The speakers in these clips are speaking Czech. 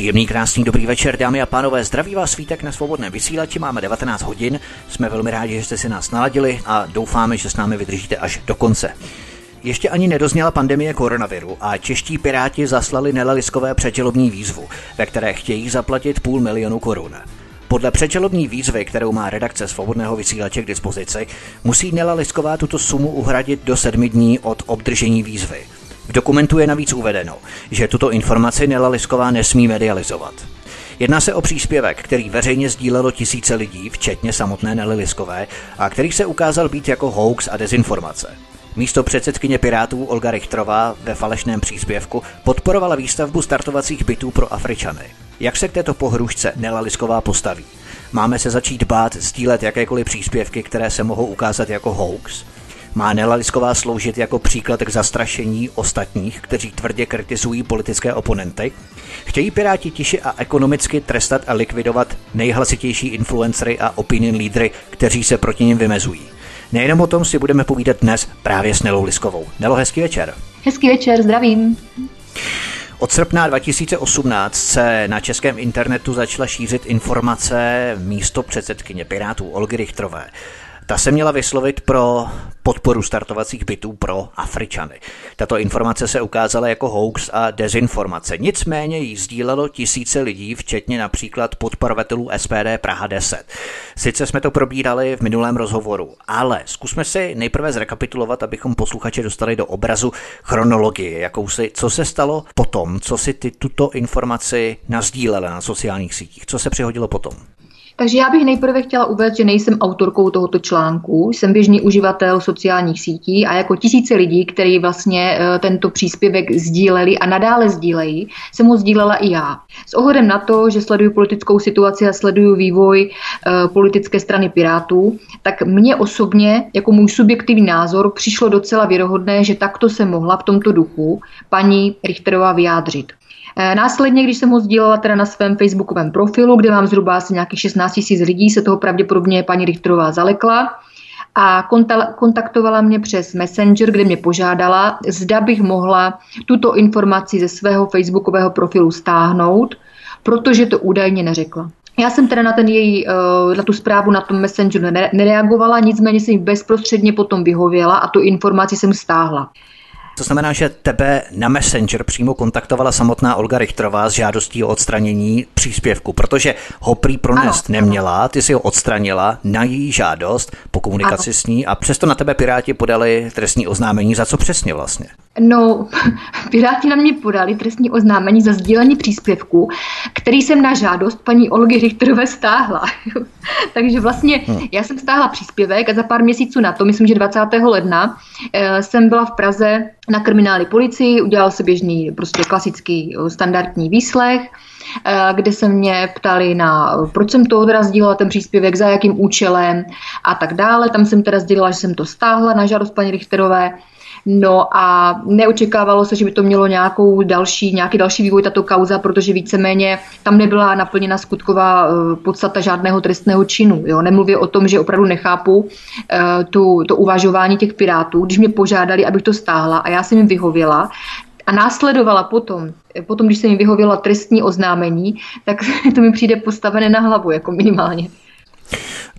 Příjemný, krásný, dobrý večer, dámy a pánové. Zdraví vás svítek na svobodném vysílači. Máme 19 hodin. Jsme velmi rádi, že jste si nás naladili a doufáme, že s námi vydržíte až do konce. Ještě ani nedozněla pandemie koronaviru a čeští piráti zaslali nelaliskové předželobní výzvu, ve které chtějí zaplatit půl milionu korun. Podle předželobní výzvy, kterou má redakce Svobodného vysílače k dispozici, musí Nela Lisková tuto sumu uhradit do sedmi dní od obdržení výzvy. V dokumentu je navíc uvedeno, že tuto informaci Nela Lisková nesmí medializovat. Jedná se o příspěvek, který veřejně sdílelo tisíce lidí, včetně samotné Nelly Liskové, a který se ukázal být jako hoax a dezinformace. Místo předsedkyně Pirátů Olga Richtrová ve falešném příspěvku podporovala výstavbu startovacích bytů pro Afričany. Jak se k této pohrušce Nela Lisková postaví? Máme se začít bát sdílet jakékoliv příspěvky, které se mohou ukázat jako hoax? Má Nela Lisková sloužit jako příklad k zastrašení ostatních, kteří tvrdě kritizují politické oponenty? Chtějí Piráti tiše a ekonomicky trestat a likvidovat nejhlasitější influencery a opinion lídry, kteří se proti nim vymezují. Nejenom o tom si budeme povídat dnes právě s Nelou Liskovou. Nelo, hezký večer. Hezký večer, zdravím. Od srpna 2018 se na českém internetu začala šířit informace místo předsedkyně Pirátů Olgy Richtrové ta se měla vyslovit pro podporu startovacích bytů pro Afričany. Tato informace se ukázala jako hoax a dezinformace. Nicméně ji sdílelo tisíce lidí, včetně například podporovatelů SPD Praha 10. Sice jsme to probírali v minulém rozhovoru, ale zkusme si nejprve zrekapitulovat, abychom posluchače dostali do obrazu chronologie, jakousi, co se stalo potom, co si ty tuto informaci nazdílela na sociálních sítích, co se přihodilo potom. Takže já bych nejprve chtěla uvést, že nejsem autorkou tohoto článku, jsem běžný uživatel sociálních sítí a jako tisíce lidí, kteří vlastně eh, tento příspěvek sdíleli a nadále sdílejí, jsem ho sdílela i já. S ohledem na to, že sleduju politickou situaci a sleduju vývoj eh, politické strany Pirátů, tak mně osobně, jako můj subjektivní názor, přišlo docela věrohodné, že takto se mohla v tomto duchu paní Richterová vyjádřit. Eh, následně, když jsem ho sdílela teda na svém facebookovém profilu, kde mám zhruba asi nějakých 16 000 lidí, se toho pravděpodobně paní Richterová zalekla a kontaktovala mě přes Messenger, kde mě požádala, zda bych mohla tuto informaci ze svého facebookového profilu stáhnout, protože to údajně neřekla. Já jsem teda na, ten její, eh, na tu zprávu na tom Messengeru nereagovala, nicméně jsem jí bezprostředně potom vyhověla a tu informaci jsem stáhla. To znamená, že tebe na Messenger přímo kontaktovala samotná Olga Richterová s žádostí o odstranění příspěvku, protože ho prý pronést ano. neměla, ty si ho odstranila na její žádost po komunikaci ano. s ní a přesto na tebe Piráti podali trestní oznámení. Za co přesně vlastně? No, Piráti na mě podali trestní oznámení za sdílení příspěvku, který jsem na žádost paní Olgy Richterové stáhla. Takže vlastně hmm. já jsem stáhla příspěvek a za pár měsíců na to, myslím, že 20. ledna, eh, jsem byla v Praze na kriminální policii, udělal se běžný, prostě klasický eh, standardní výslech, eh, kde se mě ptali na, proč jsem to teda sdílela, ten příspěvek, za jakým účelem a tak dále. Tam jsem teda sdílela, že jsem to stáhla na žádost paní Richterové. No a neočekávalo se, že by to mělo nějakou další, nějaký další vývoj tato kauza, protože víceméně tam nebyla naplněna skutková eh, podstata žádného trestného činu. Jo. Nemluvě o tom, že opravdu nechápu uh, tu, to uvažování těch pirátů, když mě požádali, abych to stáhla a já jsem jim vyhověla, a následovala potom, potom, když jsem jim vyhověla trestní oznámení, tak to mi přijde postavené na hlavu, jako minimálně.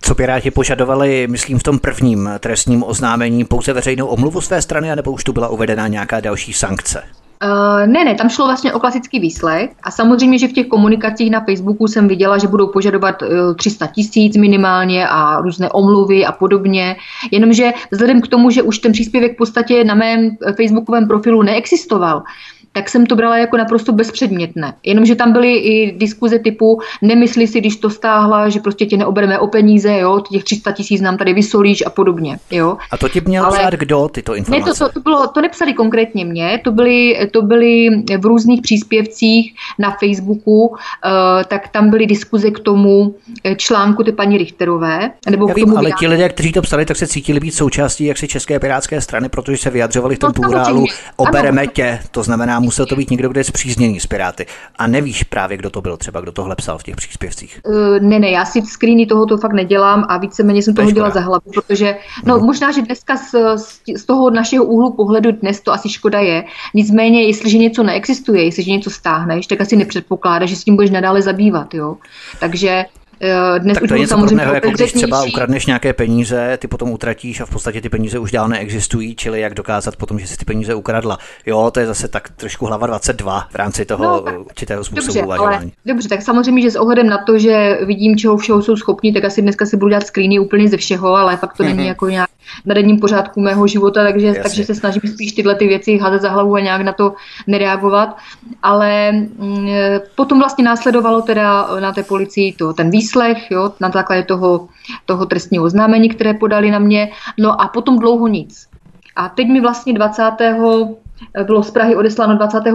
Co Piráti požadovali, myslím, v tom prvním trestním oznámení pouze veřejnou omluvu své strany, anebo už tu byla uvedena nějaká další sankce? Uh, ne, ne, tam šlo vlastně o klasický výslech a samozřejmě, že v těch komunikacích na Facebooku jsem viděla, že budou požadovat uh, 300 tisíc minimálně a různé omluvy a podobně, jenomže vzhledem k tomu, že už ten příspěvek v podstatě na mém Facebookovém profilu neexistoval, tak jsem to brala jako naprosto bezpředmětné. Jenomže tam byly i diskuze typu, nemyslí si, když to stáhla, že prostě tě neobereme o peníze, jo, těch 300 tisíc nám tady vysolíš a podobně. Jo. A to ti měl Ale... psát kdo, tyto informace? Ne, to, to, to, bylo, to nepsali konkrétně mě, to byly, to byly v různých příspěvcích na Facebooku, uh, tak tam byly diskuze k tomu eh, článku ty paní Richterové. Nebo Já k tomu vím, ale ti lidé, kteří to psali, tak se cítili být součástí jaksi České pirátské strany, protože se vyjadřovali v tom no, plurálu, obereme ano. tě, to znamená, musel to být někdo, kdo je zpřízněný s Piráty. A nevíš právě, kdo to byl, třeba kdo tohle psal v těch příspěvcích. Uh, ne, ne, já si screeny tohoto fakt nedělám a víceméně jsem to toho dělala za hlavu, protože, no hmm. možná, že dneska z, z toho našeho úhlu pohledu dnes to asi škoda je. Nicméně, jestliže něco neexistuje, jestliže něco stáhneš, tak asi nepředpokládáš, že s tím budeš nadále zabývat. Jo? Takže dnes tak to už je něco podobného, jako když třeba ukradneš nějaké peníze, ty potom utratíš a v podstatě ty peníze už dál neexistují, čili jak dokázat potom, že si ty peníze ukradla. Jo, to je zase tak trošku hlava 22 v rámci toho no, tak, určitého způsobu dobře, ale, dobře, tak samozřejmě, že s ohledem na to, že vidím, čeho všeho jsou schopni, tak asi dneska si budu dělat screeny úplně ze všeho, ale fakt to mm-hmm. není mhm. jako nějak na denním pořádku mého života, takže, takže se snažím spíš tyhle ty věci házet za hlavu a nějak na to nereagovat. Ale mm, potom vlastně následovalo teda na té policii to, ten výslech, jo, na základě toho, toho trestního oznámení, které podali na mě, no a potom dlouho nic. A teď mi vlastně 20 bylo z Prahy odesláno 25.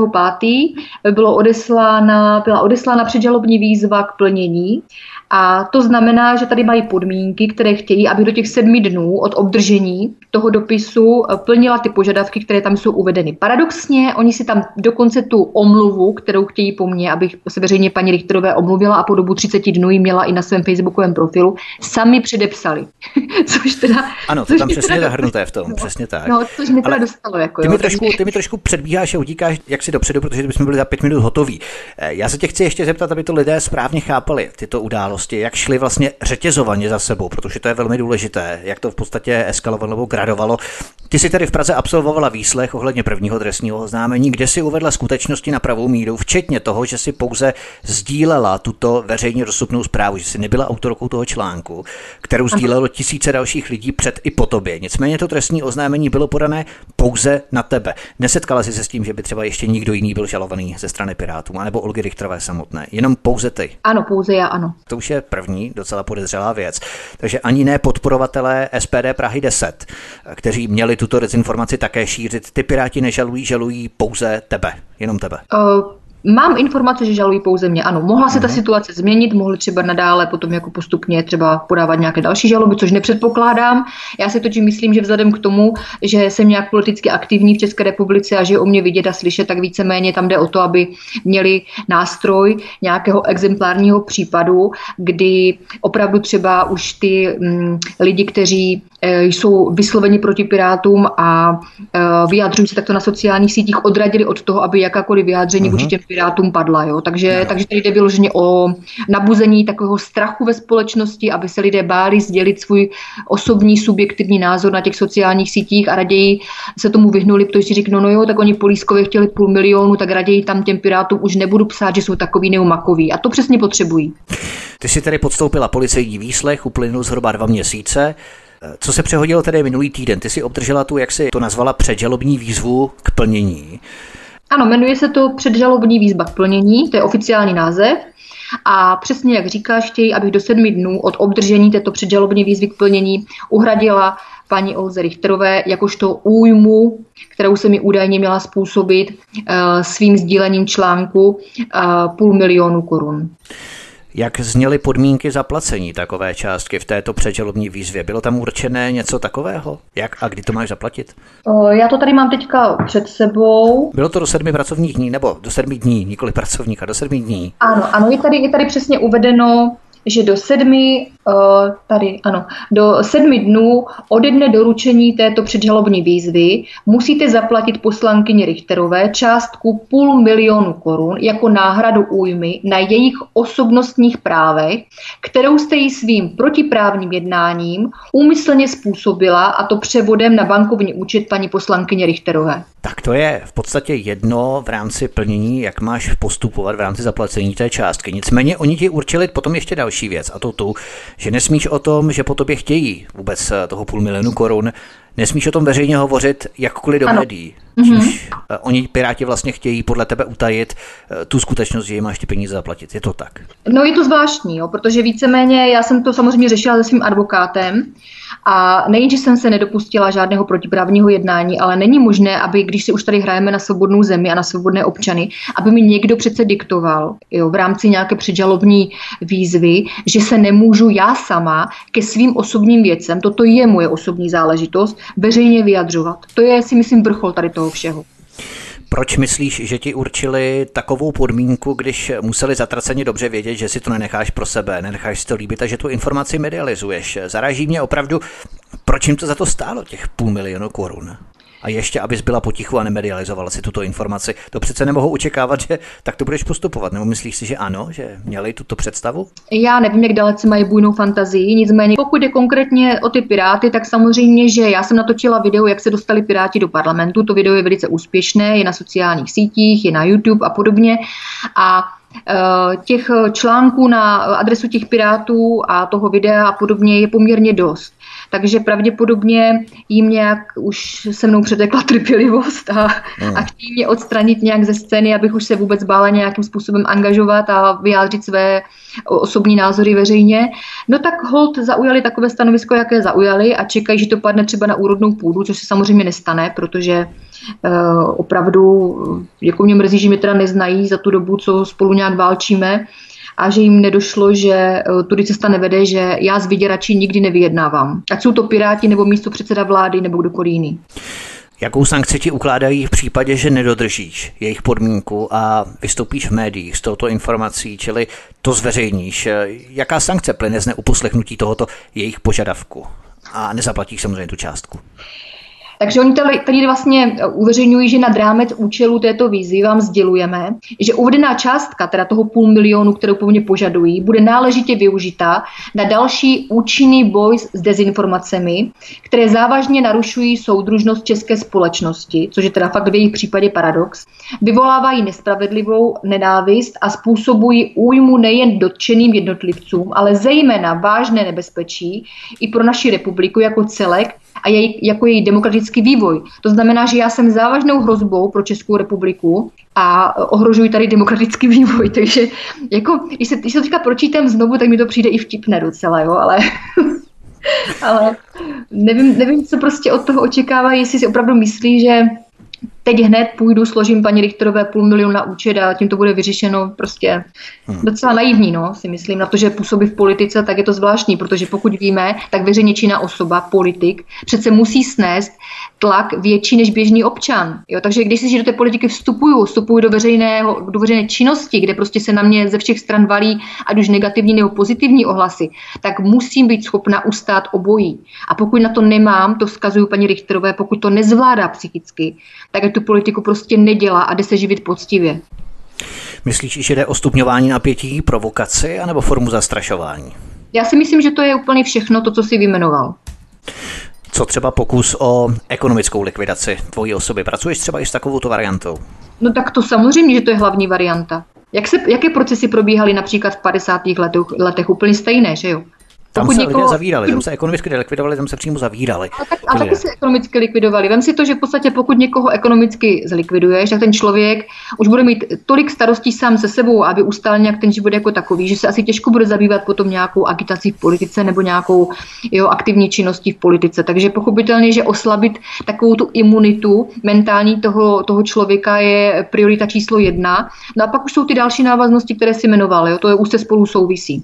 Bylo odeslána, byla odeslána předžalobní výzva k plnění a to znamená, že tady mají podmínky, které chtějí, aby do těch sedmi dnů od obdržení toho dopisu eh, plnila ty požadavky, které tam jsou uvedeny. Paradoxně, oni si tam dokonce tu omluvu, kterou chtějí po mně, abych se veřejně paní Richterové omluvila a po dobu 30 dnů ji měla i na svém facebookovém profilu, sami předepsali. což teda, ano, to což tam přesně teda, zahrnuté v tom, no, přesně tak. No, což mi teda dostalo. Jako, ty, mi trošku, ty mi trošku předbíháš a utíkáš jak si dopředu, protože bychom byli za pět minut hotoví. Eh, já se tě chci ještě zeptat, aby to lidé správně chápali, tyto události, jak šli vlastně řetězovaně za sebou, protože to je velmi důležité, jak to v podstatě eskalovalo nebo gradovalo. Ty si tedy v Praze absolvovala výslech ohledně prvního trestního oznámení, kde si uvedla skutečnosti na pravou míru, včetně toho, že si pouze sdílela tuto veřejně dostupnou zprávu, že si nebyla autorkou toho článku, kterou sdílelo tisíce dalších lidí před i po tobě. Nicméně to trestní oznámení bylo podané pouze na tebe. Nesetkala si se s tím, že by třeba ještě nikdo jiný byl žalovaný ze strany Pirátů, anebo Olgy Richterové samotné. Jenom pouze ty. Ano, pouze já, ano. To už je první docela podezřelá věc. Takže ani ne podporovatelé SPD Prahy 10, kteří měli tuto dezinformaci také šířit. Ty Piráti nežalují, žalují pouze tebe, jenom tebe. Uh, Mám informace, že žalují pouze mě. Ano, mohla se ta mhm. situace změnit, mohli třeba nadále potom jako postupně třeba podávat nějaké další žaloby, což nepředpokládám. Já si totiž myslím, že vzhledem k tomu, že jsem nějak politicky aktivní v České republice a že o mě vidět a slyšet, tak víceméně tam jde o to, aby měli nástroj nějakého exemplárního případu, kdy opravdu třeba už ty mm, lidi, kteří e, jsou vysloveni proti pirátům a e, vyjadřují se takto na sociálních sítích, odradili od toho, aby jakákoliv vyjádření vůči těm Pirátům padla. Jo? Takže, no. takže tady jde vyloženě o nabuzení takového strachu ve společnosti, aby se lidé báli sdělit svůj osobní subjektivní názor na těch sociálních sítích a raději se tomu vyhnuli, protože si řeknou, no jo, tak oni Polískově chtěli půl milionu, tak raději tam těm Pirátům už nebudu psát, že jsou takový neumakoví. A to přesně potřebují. Ty si tedy podstoupila policejní výslech, uplynul zhruba dva měsíce. Co se přehodilo tedy minulý týden? Ty si obdržela tu, jak si to nazvala, předžalobní výzvu k plnění. Ano, jmenuje se to předžalobní výzva k plnění, to je oficiální název. A přesně jak říkáš, chtějí, abych do sedmi dnů od obdržení této předžalobní výzvy k plnění uhradila paní Olze Richterové jakožto újmu, kterou se mi údajně měla způsobit uh, svým sdílením článku uh, půl milionu korun. Jak zněly podmínky zaplacení takové částky v této předžalobní výzvě? Bylo tam určené něco takového? Jak a kdy to máš zaplatit? Já to tady mám teďka před sebou. Bylo to do sedmi pracovních dní, nebo do sedmi dní, nikoli pracovníka, do sedmi dní? Ano, ano, je tady, je tady přesně uvedeno, že do sedmi, tady ano, do sedmi dnů ode dne doručení této předžalobní výzvy musíte zaplatit poslankyni Richterové částku půl milionu korun jako náhradu újmy na jejich osobnostních právech, kterou jste jí svým protiprávním jednáním úmyslně způsobila a to převodem na bankovní účet paní poslankyně Richterové. Tak to je v podstatě jedno v rámci plnění, jak máš postupovat v rámci zaplacení té částky. Nicméně oni ti určili potom ještě další věc a to tu, že nesmíš o tom, že po tobě chtějí vůbec eh, toho půl milionu korun Nesmíš o tom veřejně hovořit jakkoliv do ano. médií. Mm-hmm. Oni Piráti vlastně chtějí podle tebe utajit eh, tu skutečnost, že jim máš ty peníze zaplatit. Je to tak? No je to zvláštní, jo, protože víceméně já jsem to samozřejmě řešila se svým advokátem a nejen, že jsem se nedopustila žádného protiprávního jednání, ale není možné, aby když si už tady hrajeme na svobodnou zemi a na svobodné občany, aby mi někdo přece diktoval jo, v rámci nějaké předžalobní výzvy, že se nemůžu já sama ke svým osobním věcem, toto je moje osobní záležitost, veřejně vyjadřovat. To je, si myslím, vrchol tady toho všeho. Proč myslíš, že ti určili takovou podmínku, když museli zatraceně dobře vědět, že si to nenecháš pro sebe, nenecháš si to líbit a že tu informaci medializuješ? Zaraží mě opravdu, proč jim to za to stálo, těch půl milionu korun? A ještě, abys byla potichu a nemedializovala si tuto informaci. To přece nemohou očekávat, že tak to budeš postupovat. Nebo myslíš si, že ano, že měli tuto představu? Já nevím, jak dalece mají bujnou fantazii, nicméně pokud je konkrétně o ty Piráty, tak samozřejmě, že já jsem natočila video, jak se dostali Piráti do parlamentu. To video je velice úspěšné, je na sociálních sítích, je na YouTube a podobně. A e, těch článků na adresu těch pirátů a toho videa a podobně je poměrně dost takže pravděpodobně jim nějak už se mnou přetekla trpělivost a, mm. a chtějí mě odstranit nějak ze scény, abych už se vůbec bála nějakým způsobem angažovat a vyjádřit své osobní názory veřejně. No tak hold zaujali takové stanovisko, jaké zaujali a čekají, že to padne třeba na úrodnou půdu, což se samozřejmě nestane, protože uh, opravdu jako mě mrzí, že mě teda neznají za tu dobu, co spolu nějak válčíme, a že jim nedošlo, že eh, tudy cesta nevede, že já s vyděrači nikdy nevyjednávám. Ať jsou to piráti nebo místo předseda vlády nebo kdokoliv jiný. Jakou sankci ti ukládají v případě, že nedodržíš jejich podmínku a vystoupíš v médiích s touto informací, čili to zveřejníš? Jaká sankce plyne z neuposlechnutí tohoto jejich požadavku? A nezaplatíš samozřejmě tu částku. Takže oni tady, vlastně eh, uveřejňují, že nad rámec účelu této výzvy vám sdělujeme, že uvedená částka, teda toho půl milionu, kterou původně požadují, bude náležitě využita na další účinný boj s dezinformacemi, které závažně narušují soudružnost české společnosti, což je teda fakt v jejich případě paradox, vyvolávají nespravedlivou nenávist a způsobují újmu nejen dotčeným jednotlivcům, ale zejména vážné nebezpečí i pro naši republiku jako celek a jej, jako její demokratický vývoj. To znamená, že já jsem závažnou hrozbou pro Českou republiku a ohrožuji tady demokratický vývoj. Takže jako, když se, když se to teďka pročítám znovu, tak mi to přijde i vtipné docela, jo, ale... ale nevím, nevím, co prostě od toho očekává, jestli si opravdu myslí, že teď hned půjdu, složím paní Richterové půl milionu na účet a tím to bude vyřešeno. Prostě hmm. docela naivní, no, si myslím. Na to, že působí v politice, tak je to zvláštní, protože pokud víme, tak veřejně činná osoba, politik, přece musí snést tlak větší než běžný občan. Jo? Takže když si do té politiky vstupuju, vstupuju do, veřejného, do veřejné činnosti, kde prostě se na mě ze všech stran valí ať už negativní nebo pozitivní ohlasy, tak musím být schopna ustát obojí. A pokud na to nemám, to vzkazuju paní Richterové, pokud to nezvládá psychicky, tak tu politiku prostě nedělá a jde se živit poctivě. Myslíš, že jde o stupňování napětí, provokaci anebo formu zastrašování? Já si myslím, že to je úplně všechno to, co si vyjmenoval. Co třeba pokus o ekonomickou likvidaci tvojí osoby? Pracuješ třeba i s takovouto variantou? No tak to samozřejmě, že to je hlavní varianta. Jak se, jaké procesy probíhaly například v 50. letech, letech úplně stejné, že jo? Tam se někoho... lidé zavírali, tam se ekonomicky likvidovali, tam se přímo zavírali. A, tak, a taky se ekonomicky likvidovali. Vem si to, že v podstatě pokud někoho ekonomicky zlikviduješ, tak ten člověk už bude mít tolik starostí sám se sebou, aby ustál nějak ten život jako takový, že se asi těžko bude zabývat potom nějakou agitací v politice nebo nějakou jeho aktivní činností v politice. Takže pochopitelně, že oslabit takovou tu imunitu mentální toho, toho člověka je priorita číslo jedna. No a pak už jsou ty další návaznosti, které si jmenoval. Jo? To je už se spolu souvisí.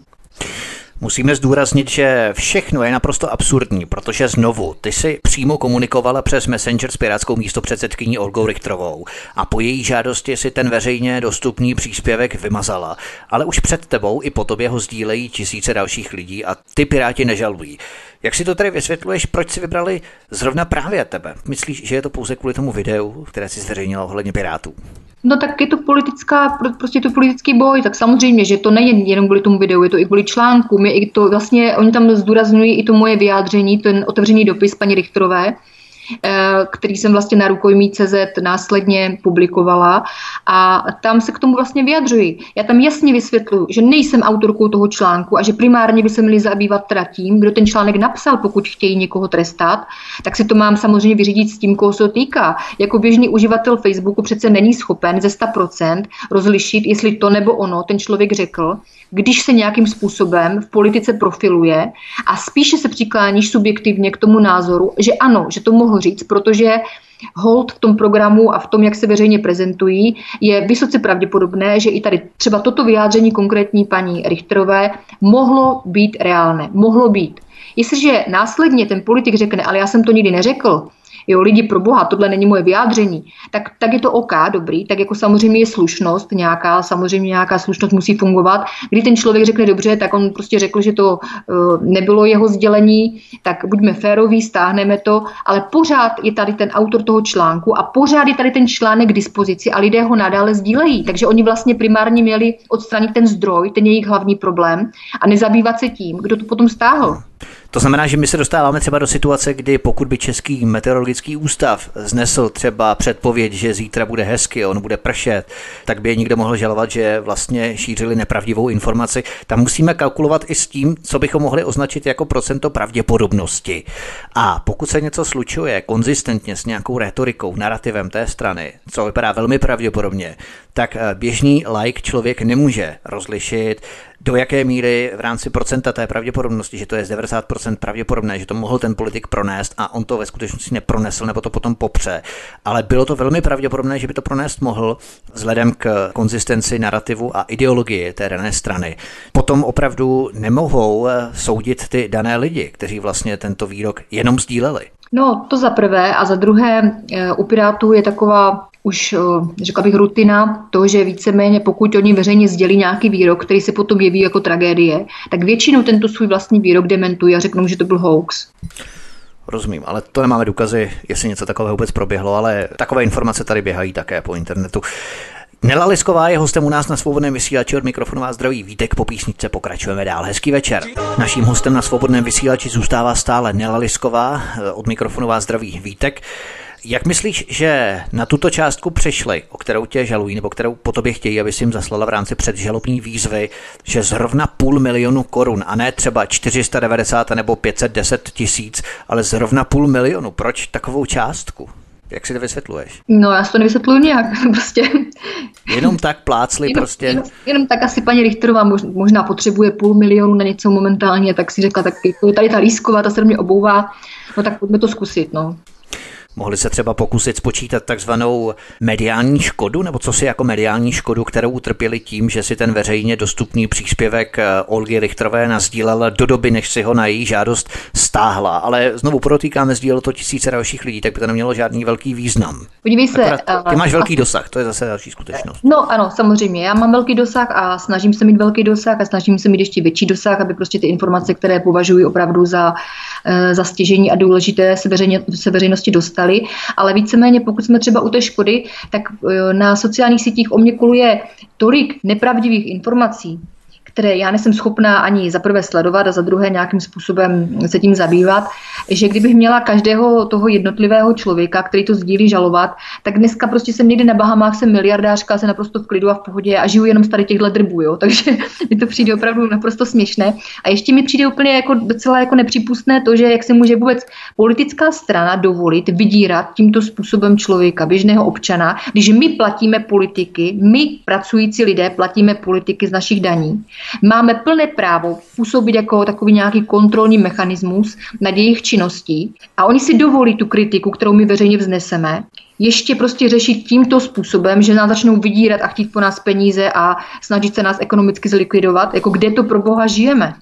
Musíme zdůraznit, že všechno je naprosto absurdní, protože znovu, ty si přímo komunikovala přes Messenger s pirátskou místopředsedkyní Olgou Richtrovou a po její žádosti si ten veřejně dostupný příspěvek vymazala, ale už před tebou i po tobě ho sdílejí tisíce dalších lidí a ty piráti nežalují. Jak si to tady vysvětluješ, proč si vybrali zrovna právě tebe? Myslíš, že je to pouze kvůli tomu videu, které si zveřejnila ohledně pirátů? No tak je to politická, prostě to politický boj, tak samozřejmě, že to nejen jenom kvůli tomu videu, je to i kvůli článkům, je i to vlastně, oni tam zdůrazňují i to moje vyjádření, ten otevřený dopis paní Richterové, který jsem vlastně na rukojmí CZ následně publikovala a tam se k tomu vlastně vyjadřuji. Já tam jasně vysvětluji, že nejsem autorkou toho článku a že primárně by se měli zabývat teda tím, kdo ten článek napsal, pokud chtějí někoho trestat, tak si to mám samozřejmě vyřídit s tím, koho se týká. Jako běžný uživatel Facebooku přece není schopen ze 100% rozlišit, jestli to nebo ono ten člověk řekl, když se nějakým způsobem v politice profiluje a spíše se přikláníš subjektivně k tomu názoru, že ano, že to mohl říct, protože hold v tom programu a v tom, jak se veřejně prezentují, je vysoce pravděpodobné, že i tady třeba toto vyjádření konkrétní paní Richterové mohlo být reálné. Mohlo být. Jestliže následně ten politik řekne, ale já jsem to nikdy neřekl, jo, lidi pro boha, tohle není moje vyjádření, tak, tak je to OK, dobrý, tak jako samozřejmě je slušnost nějaká, samozřejmě nějaká slušnost musí fungovat. Kdy ten člověk řekne dobře, tak on prostě řekl, že to uh, nebylo jeho sdělení, tak buďme féroví, stáhneme to, ale pořád je tady ten autor toho článku a pořád je tady ten článek k dispozici a lidé ho nadále sdílejí. Takže oni vlastně primárně měli odstranit ten zdroj, ten jejich hlavní problém a nezabývat se tím, kdo to potom stáhl. To znamená, že my se dostáváme třeba do situace, kdy pokud by Český meteorologický ústav znesl třeba předpověď, že zítra bude hezky, on bude pršet, tak by je někdo mohl žalovat, že vlastně šířili nepravdivou informaci. Tam musíme kalkulovat i s tím, co bychom mohli označit jako procento pravděpodobnosti. A pokud se něco slučuje konzistentně s nějakou retorikou, narrativem té strany, co vypadá velmi pravděpodobně, tak eh, běžný like člověk nemůže rozlišit, do jaké míry v rámci procenta té pravděpodobnosti, že to je z 90% pravděpodobné, že to mohl ten politik pronést a on to ve skutečnosti nepronesl nebo to potom popře. Ale bylo to velmi pravděpodobné, že by to pronést mohl vzhledem k konzistenci narrativu a ideologii té dané strany. Potom opravdu nemohou eh, soudit ty dané lidi, kteří vlastně tento výrok jenom sdíleli. No, to za prvé. A za druhé, eh, u Pirátů je taková už, eh, řekla bych, rutina toho, že víceméně pokud oni veřejně sdělí nějaký výrok, který se potom jeví jako tragédie, tak většinou tento svůj vlastní výrok dementují a řeknou, že to byl hoax. Rozumím, ale to nemáme důkazy, jestli něco takového vůbec proběhlo, ale takové informace tady běhají také po internetu. Nela Lisková je hostem u nás na svobodném vysílači od mikrofonu vás zdraví Vítek. Po písničce pokračujeme dál. Hezký večer. Naším hostem na svobodném vysílači zůstává stále Nela Lisková, od mikrofonu vás zdraví Vítek. Jak myslíš, že na tuto částku přišli, o kterou tě žalují, nebo kterou po tobě chtějí, aby si jim zaslala v rámci předžalobní výzvy, že zrovna půl milionu korun, a ne třeba 490 nebo 510 tisíc, ale zrovna půl milionu. Proč takovou částku? Jak si to vysvětluješ? No, já si to nevysvětluji nějak, prostě. Jenom tak plácli jenom, prostě. Jenom, jenom, tak asi paní Richterová možná potřebuje půl milionu na něco momentálně, tak si řekla, tak jako je tady ta lísková, ta se do mě obouvá, no tak pojďme to zkusit, no. Mohli se třeba pokusit spočítat takzvanou mediální škodu, nebo co si jako mediální škodu, kterou utrpěli tím, že si ten veřejně dostupný příspěvek eh, Olgy Richterové nazdílel do doby, než si ho na její žádost stáhla. Ale znovu protýkáme, sdílelo to tisíce dalších lidí, tak by to nemělo žádný velký význam. Podívej se. Akorát, ty máš velký dosah, to je zase další skutečnost. No ano, samozřejmě. Já mám velký dosah a snažím se mít velký dosah a snažím se mít ještě větší dosah, aby prostě ty informace, které považuji opravdu za, eh, za stěžení a důležité, se, veřejně, se veřejnosti dostaly dostali, ale víceméně pokud jsme třeba u té škody, tak eh, na sociálních sítích o mě koluje tolik nepravdivých informací, které já nejsem schopná ani za prvé sledovat a za druhé nějakým způsobem se tím zabývat, že kdybych měla každého toho jednotlivého člověka, který to sdílí, žalovat, tak dneska prostě jsem někdy na Bahamách, jsem miliardářka, jsem naprosto v klidu a v pohodě a žiju jenom z tady těchto drbů, jo? takže mi to přijde opravdu naprosto směšné. A ještě mi přijde úplně jako docela jako nepřípustné to, že jak se může vůbec politická strana dovolit vydírat tímto způsobem člověka, běžného občana, když my platíme politiky, my pracující lidé platíme politiky z našich daní Máme plné právo působit jako takový nějaký kontrolní mechanismus nad jejich činností a oni si dovolí tu kritiku, kterou my veřejně vzneseme, ještě prostě řešit tímto způsobem, že nás začnou vydírat a chtít po nás peníze a snažit se nás ekonomicky zlikvidovat, jako kde to pro boha žijeme.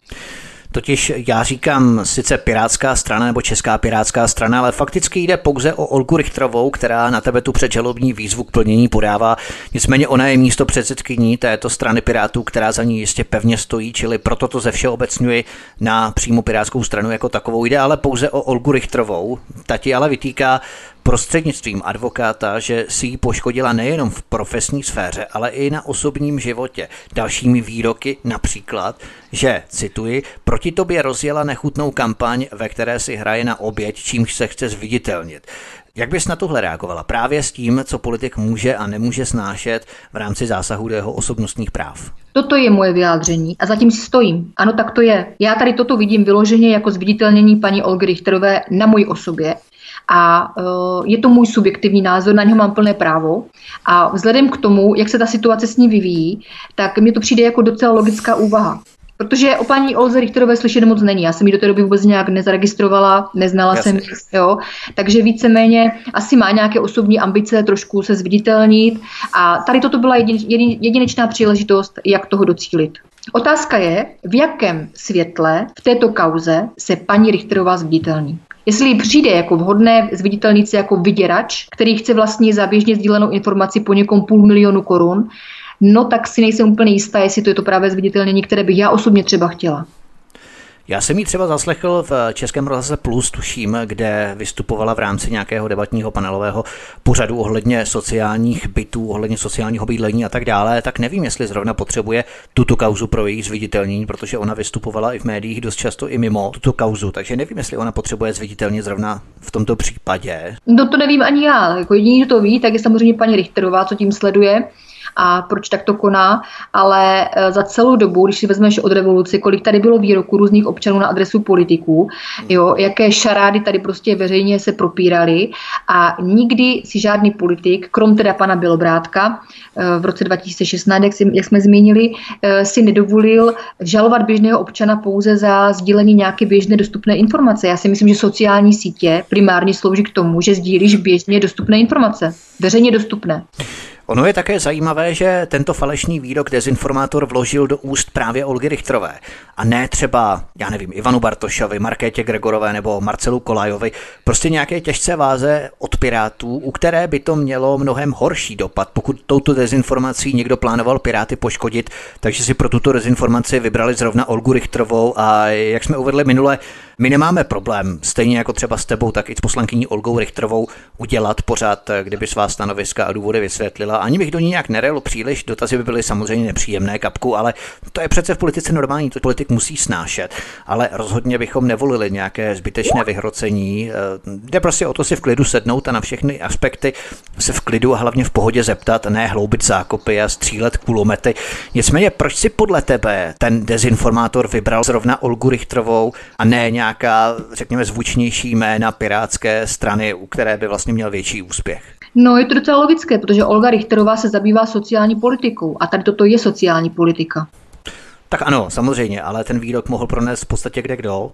Totiž já říkám sice Pirátská strana nebo Česká Pirátská strana, ale fakticky jde pouze o Olgu Richtrovou, která na tebe tu předžalobní výzvu k plnění podává. Nicméně ona je místo předsedkyní této strany Pirátů, která za ní jistě pevně stojí, čili proto to ze všeobecňuji na přímo Pirátskou stranu jako takovou. Jde ale pouze o Olgu Richtrovou. Ta ti ale vytýká prostřednictvím advokáta, že si ji poškodila nejenom v profesní sféře, ale i na osobním životě. Dalšími výroky například, že, cituji, proti tobě rozjela nechutnou kampaň, ve které si hraje na oběť, čímž se chce zviditelnit. Jak bys na tohle reagovala? Právě s tím, co politik může a nemůže snášet v rámci zásahu do jeho osobnostních práv. Toto je moje vyjádření a zatím si stojím. Ano, tak to je. Já tady toto vidím vyloženě jako zviditelnění paní Olgy Richterové na mojí osobě. A uh, je to můj subjektivní názor, na něho mám plné právo. A vzhledem k tomu, jak se ta situace s ní vyvíjí, tak mně to přijde jako docela logická úvaha. Protože o paní Olze Richterové slyšet moc není. Já jsem ji do té doby vůbec nějak nezaregistrovala, neznala Jasně. jsem ji, jo. Takže víceméně asi má nějaké osobní ambice trošku se zviditelnit. A tady toto byla jedin, jedin, jedinečná příležitost, jak toho docílit. Otázka je, v jakém světle v této kauze se paní Richterová zviditelní. Jestli jí přijde jako vhodné zviditelnit se jako vyděrač, který chce vlastně za běžně sdílenou informaci po někom půl milionu korun, no tak si nejsem úplně jistá, jestli to je to právě zviditelnění, které bych já osobně třeba chtěla. Já jsem ji třeba zaslechl v Českém rozhlase Plus, tuším, kde vystupovala v rámci nějakého debatního panelového pořadu ohledně sociálních bytů, ohledně sociálního bydlení a tak dále, tak nevím, jestli zrovna potřebuje tuto kauzu pro její zviditelnění, protože ona vystupovala i v médiích dost často i mimo tuto kauzu, takže nevím, jestli ona potřebuje zviditelně zrovna v tomto případě. No to nevím ani já, jako jediný, kdo to ví, tak je samozřejmě paní Richterová, co tím sleduje a proč tak to koná, ale eh, za celou dobu, když si vezmeš od revoluce, kolik tady bylo výroků různých občanů na adresu politiků, jo, jaké šarády tady prostě veřejně se propíraly a nikdy si žádný politik, krom teda pana Bělobrátka eh, v roce 2016, jak, si, jak jsme zmínili, eh, si nedovolil žalovat běžného občana pouze za sdílení nějaké běžné dostupné informace. Já si myslím, že sociální sítě primárně slouží k tomu, že sdílíš běžně dostupné informace, veřejně dostupné. Ono je také zajímavé, že tento falešný výrok dezinformátor vložil do úst právě Olgy Richterové. A ne třeba, já nevím, Ivanu Bartošovi, Markétě Gregorové nebo Marcelu Kolajovi, prostě nějaké těžce váze od Pirátů, u které by to mělo mnohem horší dopad, pokud touto dezinformací někdo plánoval Piráty poškodit, takže si pro tuto dezinformaci vybrali zrovna Olgu Richterovou. A jak jsme uvedli minule, my nemáme problém, stejně jako třeba s tebou, tak i s poslankyní Olgou Richterovou udělat pořád, kdyby svá stanoviska a důvody vysvětlila. Ani bych do ní nějak nerel příliš, dotazy by byly samozřejmě nepříjemné kapku, ale to je přece v politice normální, to politik musí snášet. Ale rozhodně bychom nevolili nějaké zbytečné vyhrocení. Jde prostě o to si v klidu sednout a na všechny aspekty se v klidu a hlavně v pohodě zeptat, ne hloubit zákopy a střílet kulomety. Nicméně, proč si podle tebe ten dezinformátor vybral zrovna Olgu Richterovou a ne nějak nějaká, řekněme, zvučnější jména pirátské strany, u které by vlastně měl větší úspěch? No, je to docela logické, protože Olga Richterová se zabývá sociální politikou a tady toto je sociální politika. Tak ano, samozřejmě, ale ten výrok mohl pronést v podstatě kde kdo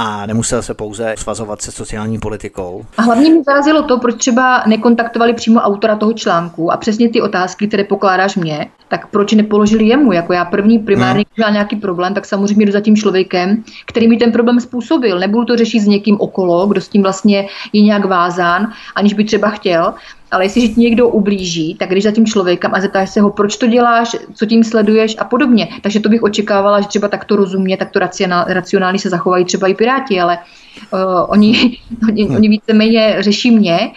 a nemusel se pouze svazovat se sociální politikou. A hlavně mi zarazilo to, proč třeba nekontaktovali přímo autora toho článku a přesně ty otázky, které pokládáš mě, tak proč nepoložili jemu? Jako já první primárně, když měl nějaký problém, tak samozřejmě jdu za tím člověkem, který mi ten problém způsobil. Nebudu to řešit s někým okolo, kdo s tím vlastně je nějak vázán, aniž by třeba chtěl, ale jestliže ti někdo ublíží, tak když za tím člověkem a zeptáš se ho, proč to děláš, co tím sleduješ a podobně. Takže to bych očekávala, že třeba takto rozumně, takto racionálně se zachovají třeba i Piráti, ale uh, oni, oni, hmm. oni víceméně řeší mě,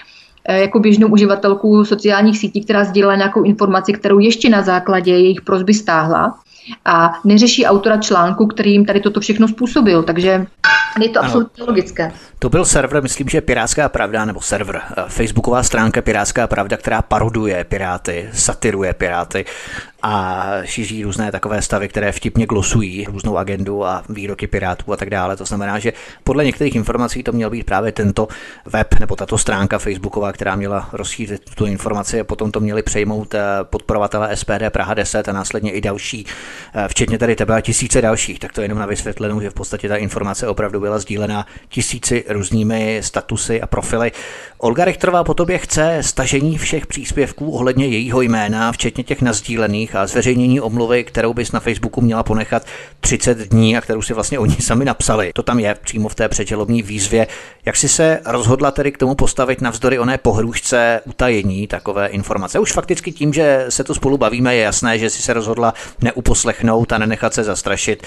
eh, jako běžnou uživatelku sociálních sítí, která sdílela nějakou informaci, kterou ještě na základě jejich prozby stáhla a neřeší autora článku, který jim tady toto všechno způsobil. Takže je to absolutně ano. logické. To byl server, myslím, že Pirátská pravda, nebo server, eh, facebooková stránka Pirátská pravda, která paroduje Piráty, satiruje Piráty a šíří různé takové stavy, které vtipně glosují různou agendu a výroky Pirátů a tak dále. To znamená, že podle některých informací to měl být právě tento web nebo tato stránka facebooková, která měla rozšířit tuto informaci a potom to měli přejmout eh, podporovatele SPD Praha 10 a následně i další, eh, včetně tady tebe a tisíce dalších. Tak to jenom na vysvětlenou, že v podstatě ta informace opravdu byla sdílena tisíci různými statusy a profily. Olga Richterová po tobě chce stažení všech příspěvků ohledně jejího jména, včetně těch nazdílených a zveřejnění omluvy, kterou bys na Facebooku měla ponechat 30 dní a kterou si vlastně oni sami napsali. To tam je přímo v té předželobní výzvě. Jak si se rozhodla tedy k tomu postavit navzdory oné pohrůžce utajení takové informace? Už fakticky tím, že se tu spolu bavíme, je jasné, že si se rozhodla neuposlechnout a nenechat se zastrašit,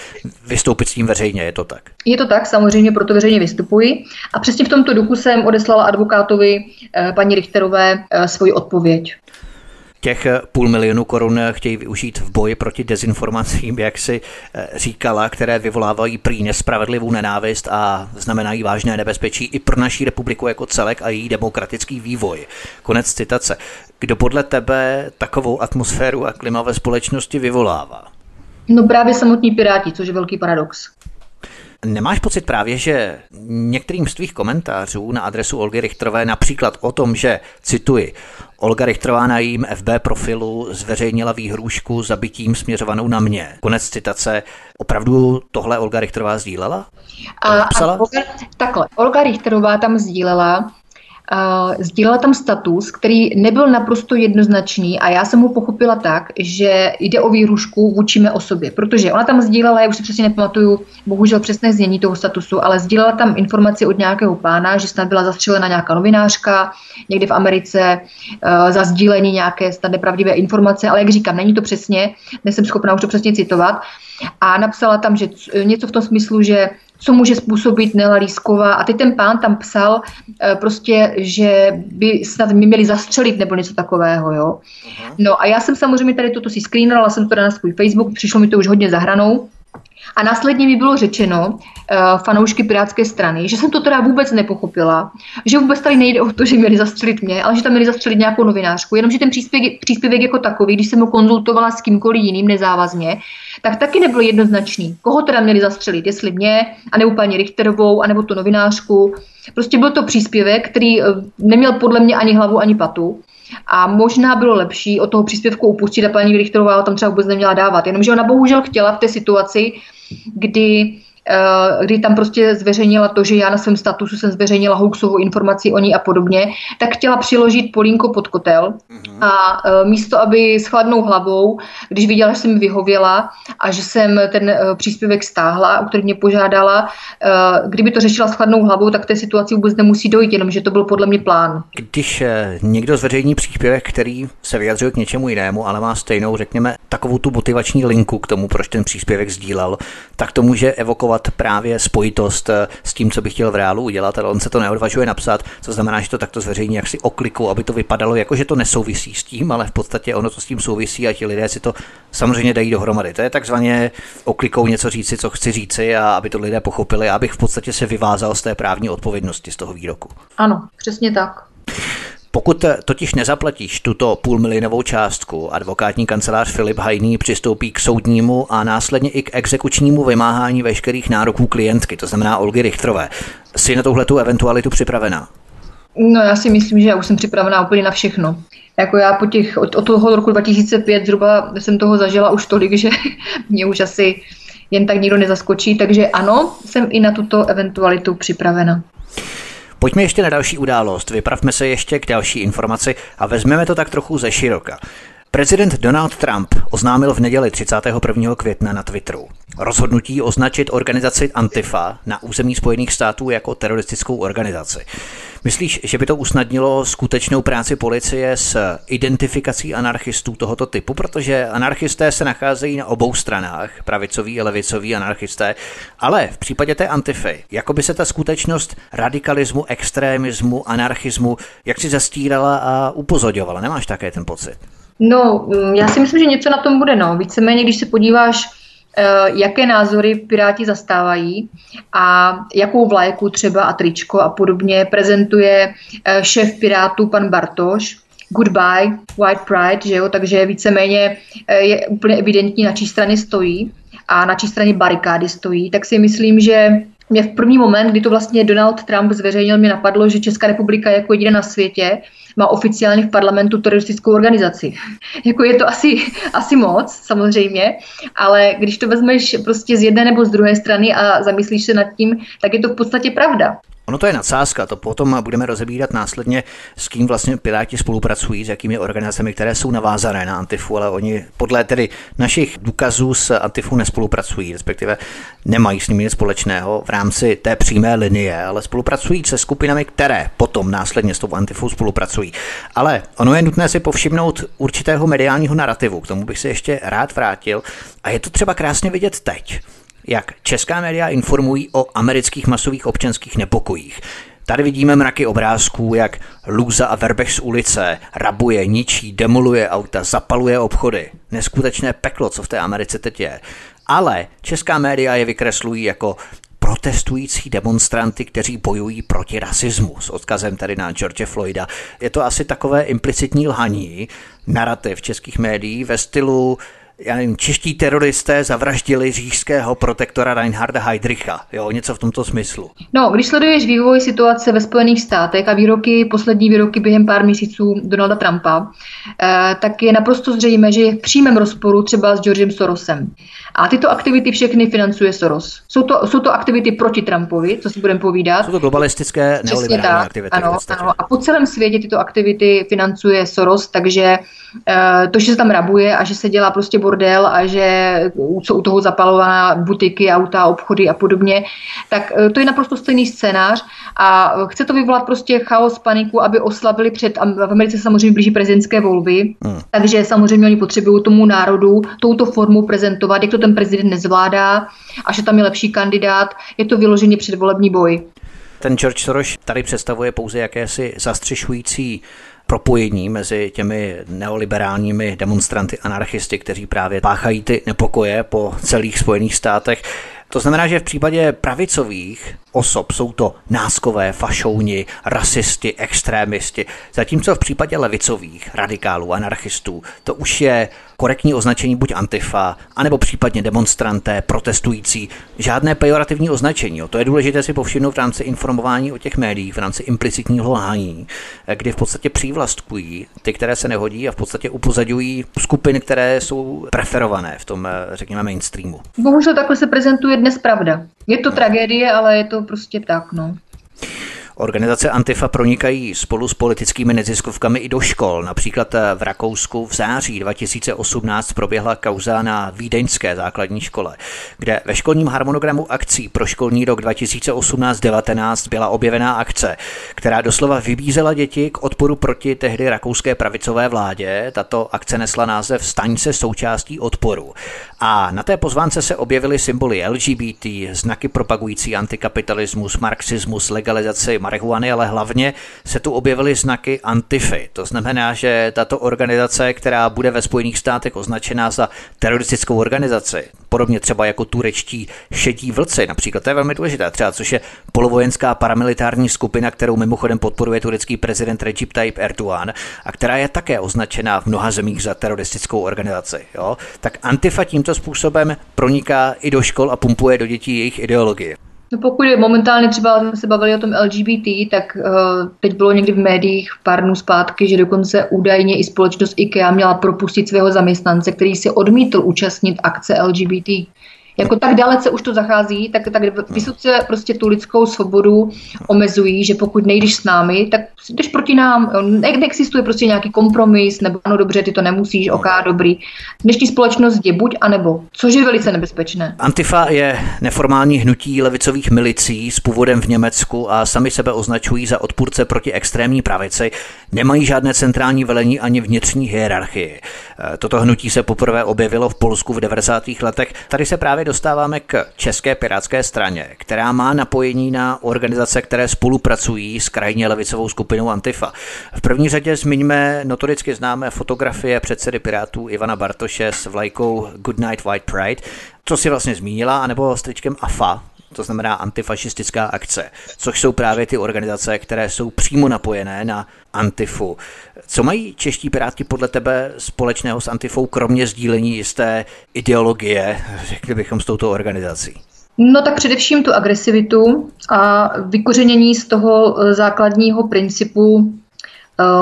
vystoupit s tím veřejně, je to tak? Je to tak, samozřejmě proto veřejně vystupuji. A přesně v tomto duchu jsem odeslala advokátovi eh, paní Richterové eh, svoji odpověď. Těch půl milionu korun chtějí využít v boji proti dezinformacím, jak si eh, říkala, které vyvolávají prý nespravedlivou nenávist a znamenají vážné nebezpečí i pro naší republiku jako celek a její demokratický vývoj. Konec citace. Kdo podle tebe takovou atmosféru a klima ve společnosti vyvolává? No právě samotní piráti, což je velký paradox. Nemáš pocit právě, že některým z tvých komentářů na adresu Olgy Richterové, například o tom, že, cituji, Olga Richterová na jejím FB profilu zveřejnila výhrušku zabitím směřovanou na mě. Konec citace. Opravdu tohle Olga Richterová sdílela? A, a Olga, takhle, Olga Richterová tam sdílela sdílela tam status, který nebyl naprosto jednoznačný a já jsem ho pochopila tak, že jde o výhrušku vůči mé osobě, protože ona tam sdílela, já už si přesně nepamatuju, bohužel přesné znění toho statusu, ale sdílela tam informaci od nějakého pána, že snad byla zastřelena nějaká novinářka někde v Americe uh, za sdílení nějaké snad nepravdivé informace, ale jak říkám, není to přesně, nejsem schopná už to přesně citovat. A napsala tam, že něco v tom smyslu, že co může způsobit Nela Lísková. A teď ten pán tam psal eh, prostě, že by snad mě měli zastřelit nebo něco takového, jo. No a já jsem samozřejmě tady toto si screenala, jsem to na svůj Facebook, přišlo mi to už hodně zahranou. A následně mi bylo řečeno uh, fanoušky Pirátské strany, že jsem to teda vůbec nepochopila, že vůbec tady nejde o to, že měli zastřelit mě, ale že tam měli zastřelit nějakou novinářku. Jenomže ten příspěvek, příspěvek jako takový, když jsem ho konzultovala s kýmkoliv jiným nezávazně, tak taky nebyl jednoznačný. Koho teda měli zastřelit, jestli mě, anebo paní Richterovou, anebo tu novinářku. Prostě byl to příspěvek, který uh, neměl podle mě ani hlavu, ani patu. A možná bylo lepší od toho příspěvku upustit a paní Richterová tam třeba vůbec neměla dávat. Jenomže ona bohužel chtěla v té situaci, kdy Eh, kdy tam prostě zveřejnila to, že já na svém statusu jsem zveřejnila hoaxovou informaci o ní a podobně, tak chtěla přiložit polínko pod kotel a eh, místo, aby s chladnou hlavou, když viděla, že jsem vyhověla a že jsem ten eh, příspěvek stáhla, o který mě požádala, kdyby to řešila s chladnou hlavou, tak té situaci vůbec nemusí dojít, jenom že to byl podle mě plán. Když někdo zveřejní příspěvek, který se vyjadřuje k něčemu jinému, ale má stejnou, řekněme, takovou tu motivační linku k tomu, proč ten příspěvek sdílel, tak to může evokovat zopakovat právě spojitost eh, s tím, co bych chtěl v reálu udělat, ale on se to neodvažuje napsat, co znamená, že to takto zveřejní jaksi okliku, aby to vypadalo jako, že to nesouvisí s tím, ale v podstatě ono to s tím souvisí a ti lidé si to samozřejmě dají dohromady. To je takzvaně oklikou něco říci, co chci říci a aby to lidé pochopili, abych v podstatě se vyvázal z té právní odpovědnosti z toho výroku. Ano, přesně tak. Pokud totiž nezaplatíš tuto půlmilionovou částku, advokátní kancelář Filip Hajný přistoupí k soudnímu a následně i k exekučnímu vymáhání veškerých nároků klientky, to znamená Olgy Richtrové. Jsi na tuhletu eventualitu připravená? No já si myslím, že já už jsem připravená úplně na všechno. Jako já po těch, od, od toho roku 2005 zhruba jsem toho zažila už tolik, že mě už asi jen tak nikdo nezaskočí, takže ano, jsem i na tuto eventualitu připravena. Pojďme ještě na další událost, vypravme se ještě k další informaci a vezmeme to tak trochu ze široka. Prezident Donald Trump oznámil v neděli 31. května na Twitteru rozhodnutí označit organizaci Antifa na území Spojených států jako teroristickou organizaci. Myslíš, že by to usnadnilo skutečnou práci policie s identifikací anarchistů tohoto typu, protože anarchisté se nacházejí na obou stranách, pravicoví a levicoví anarchisté, ale v případě té antify, jako by se ta skutečnost radikalismu, extrémismu, anarchismu, jak si zastírala a upozorňovala. Nemáš také ten pocit? No, mm, já si myslím, že něco na tom bude. No. Víceméně, když se podíváš, eh, jaké názory Piráti zastávají a jakou vlajku třeba a tričko a podobně prezentuje eh, šéf Pirátů pan Bartoš, Goodbye, White Pride, že jo, takže víceméně eh, je úplně evidentní, na čí straně stojí a na čí straně barikády stojí, tak si myslím, že mě v první moment, kdy to vlastně Donald Trump zveřejnil, mě napadlo, že Česká republika jako jediná na světě má oficiálně v parlamentu teroristickou organizaci. jako je to asi, asi moc, samozřejmě, ale když to vezmeš prostě z jedné nebo z druhé strany a zamyslíš se nad tím, tak je to v podstatě pravda. Ono to je nadsázka, to potom budeme rozebírat následně, s kým vlastně Piráti spolupracují, s jakými organizacemi, které jsou navázané na Antifu, ale oni podle tedy našich důkazů s Antifu nespolupracují, respektive nemají s nimi nic společného v rámci té přímé linie, ale spolupracují se skupinami, které potom následně s tou Antifou spolupracují. Ale ono je nutné si povšimnout určitého mediálního narrativu, k tomu bych se ještě rád vrátil a je to třeba krásně vidět teď jak česká média informují o amerických masových občanských nepokojích. Tady vidíme mraky obrázků, jak Lůza a Verbech z ulice rabuje, ničí, demoluje auta, zapaluje obchody. Neskutečné peklo, co v té Americe teď je. Ale česká média je vykreslují jako protestující demonstranty, kteří bojují proti rasismu, s odkazem tady na George Floyda. Je to asi takové implicitní lhaní, narrativ českých médií ve stylu já nevím, čeští teroristé zavraždili říšského protektora Reinharda Heydricha, jo, něco v tomto smyslu. No, když sleduješ vývoj situace ve Spojených státech a výroky, poslední výroky během pár měsíců Donalda Trumpa, eh, tak je naprosto zřejmé, že je v přímém rozporu třeba s Georgem Sorosem. A tyto aktivity všechny financuje Soros. Jsou to, jsou to aktivity proti Trumpovi, co si budeme povídat. Jsou to globalistické neoliberální aktivity. Ano, ano, a po celém světě tyto aktivity financuje Soros, takže uh, to, že se tam rabuje a že se dělá prostě bordel a že jsou u toho zapalovaná butiky, auta, obchody a podobně, tak uh, to je naprosto stejný scénář a chce to vyvolat prostě chaos, paniku, aby oslabili před, v Americe samozřejmě blíží prezidentské volby, hmm. takže samozřejmě oni potřebují tomu národu touto formou prezentovat, jak to ten prezident nezvládá a že tam je lepší kandidát. Je to vyloženě předvolební boj. Ten George Soros tady představuje pouze jakési zastřešující propojení mezi těmi neoliberálními demonstranty, anarchisty, kteří právě páchají ty nepokoje po celých Spojených státech. To znamená, že v případě pravicových osob jsou to náskové, fašouni, rasisti, extrémisti, zatímco v případě levicových, radikálů, anarchistů, to už je korektní označení buď antifa, anebo případně demonstranté, protestující. Žádné pejorativní označení. To je důležité si povšimnout v rámci informování o těch médiích, v rámci implicitního lhání, kdy v podstatě přívlastkují ty, které se nehodí a v podstatě upozadují skupiny, které jsou preferované v tom, řekněme, mainstreamu. Bohužel takhle se prezentuje dnes pravda. Je to tragédie, ale je to prostě tak, no. Organizace Antifa pronikají spolu s politickými neziskovkami i do škol. Například v Rakousku v září 2018 proběhla kauza na Vídeňské základní škole, kde ve školním harmonogramu akcí pro školní rok 2018-19 byla objevená akce, která doslova vybízela děti k odporu proti tehdy rakouské pravicové vládě. Tato akce nesla název Staň se součástí odporu. A na té pozvánce se objevily symboly LGBT, znaky propagující antikapitalismus, marxismus, legalizaci marihuany, ale hlavně se tu objevily znaky Antify. To znamená, že tato organizace, která bude ve Spojených státech označená za teroristickou organizaci, podobně třeba jako turečtí šedí vlci, například, to je velmi důležité, třeba což je polovojenská paramilitární skupina, kterou mimochodem podporuje turecký prezident Recep Tayyip Erdogan a která je také označená v mnoha zemích za teroristickou organizaci. Jo? Tak Antifa tímto způsobem proniká i do škol a pumpuje do dětí jejich ideologie. No pokud je momentálně třeba jsme se bavili o tom LGBT, tak uh, teď bylo někdy v médiích pár dnů zpátky, že dokonce údajně i společnost IKEA měla propustit svého zaměstnance, který si odmítl účastnit akce LGBT jako tak dalece už to zachází, tak, tak vysoce prostě tu lidskou svobodu omezují, že pokud nejdeš s námi, tak jdeš proti nám. Ne, neexistuje prostě nějaký kompromis, nebo ano, dobře, ty to nemusíš, ok, dobrý. Dnešní společnost je buď a nebo, což je velice nebezpečné. Antifa je neformální hnutí levicových milicí s původem v Německu a sami sebe označují za odpůrce proti extrémní pravici. Nemají žádné centrální velení ani vnitřní hierarchii. E, toto hnutí se poprvé objevilo v Polsku v 90. letech. Tady se právě dostáváme k České pirátské straně, která má napojení na organizace, které spolupracují s krajně levicovou skupinou Antifa. V první řadě zmiňme notoricky známé fotografie předsedy Pirátů Ivana Bartoše s vlajkou Good Night White Pride, co si vlastně zmínila, anebo s tričkem AFA, to znamená antifašistická akce, což jsou právě ty organizace, které jsou přímo napojené na Antifu. Co mají čeští pirátky podle tebe společného s Antifou, kromě sdílení jisté ideologie, řekli bychom, s touto organizací? No tak především tu agresivitu a vykořenění z toho eh, základního principu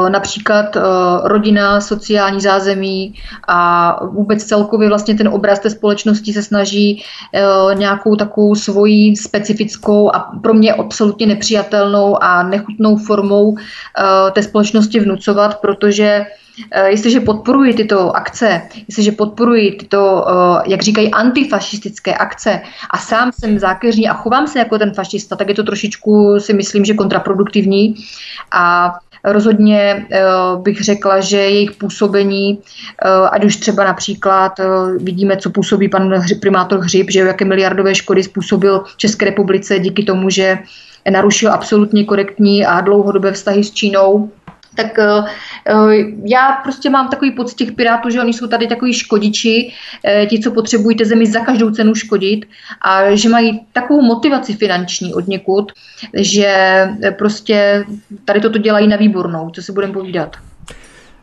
například eh, rodina, sociální zázemí a vůbec celkově vlastně ten obraz té společnosti se snaží eh, nějakou takovou svoji specifickou a pro mě absolutně nepřijatelnou a nechutnou formou té společnosti vnucovat, protože Jestliže podporuji tyto akce, jestliže podporuji tyto, jak říkají, antifašistické akce a sám jsem zákeřní a chovám se jako ten fašista, tak je to trošičku, si myslím, že kontraproduktivní. A Rozhodně eh, bych řekla, že jejich působení, eh, ať už třeba například eh, vidíme, co působí pan primátor Hřib, že jaké miliardové škody způsobil České republice díky tomu, že narušil absolutně korektní a dlouhodobé vztahy s Čínou, tak uh, já prostě mám takový pocit těch pirátů, že oni jsou tady takový škodiči, uh, ti, co potřebují té zemi za každou cenu škodit a že mají takovou motivaci finanční od někud, že prostě tady toto dělají na výbornou, co si budeme povídat.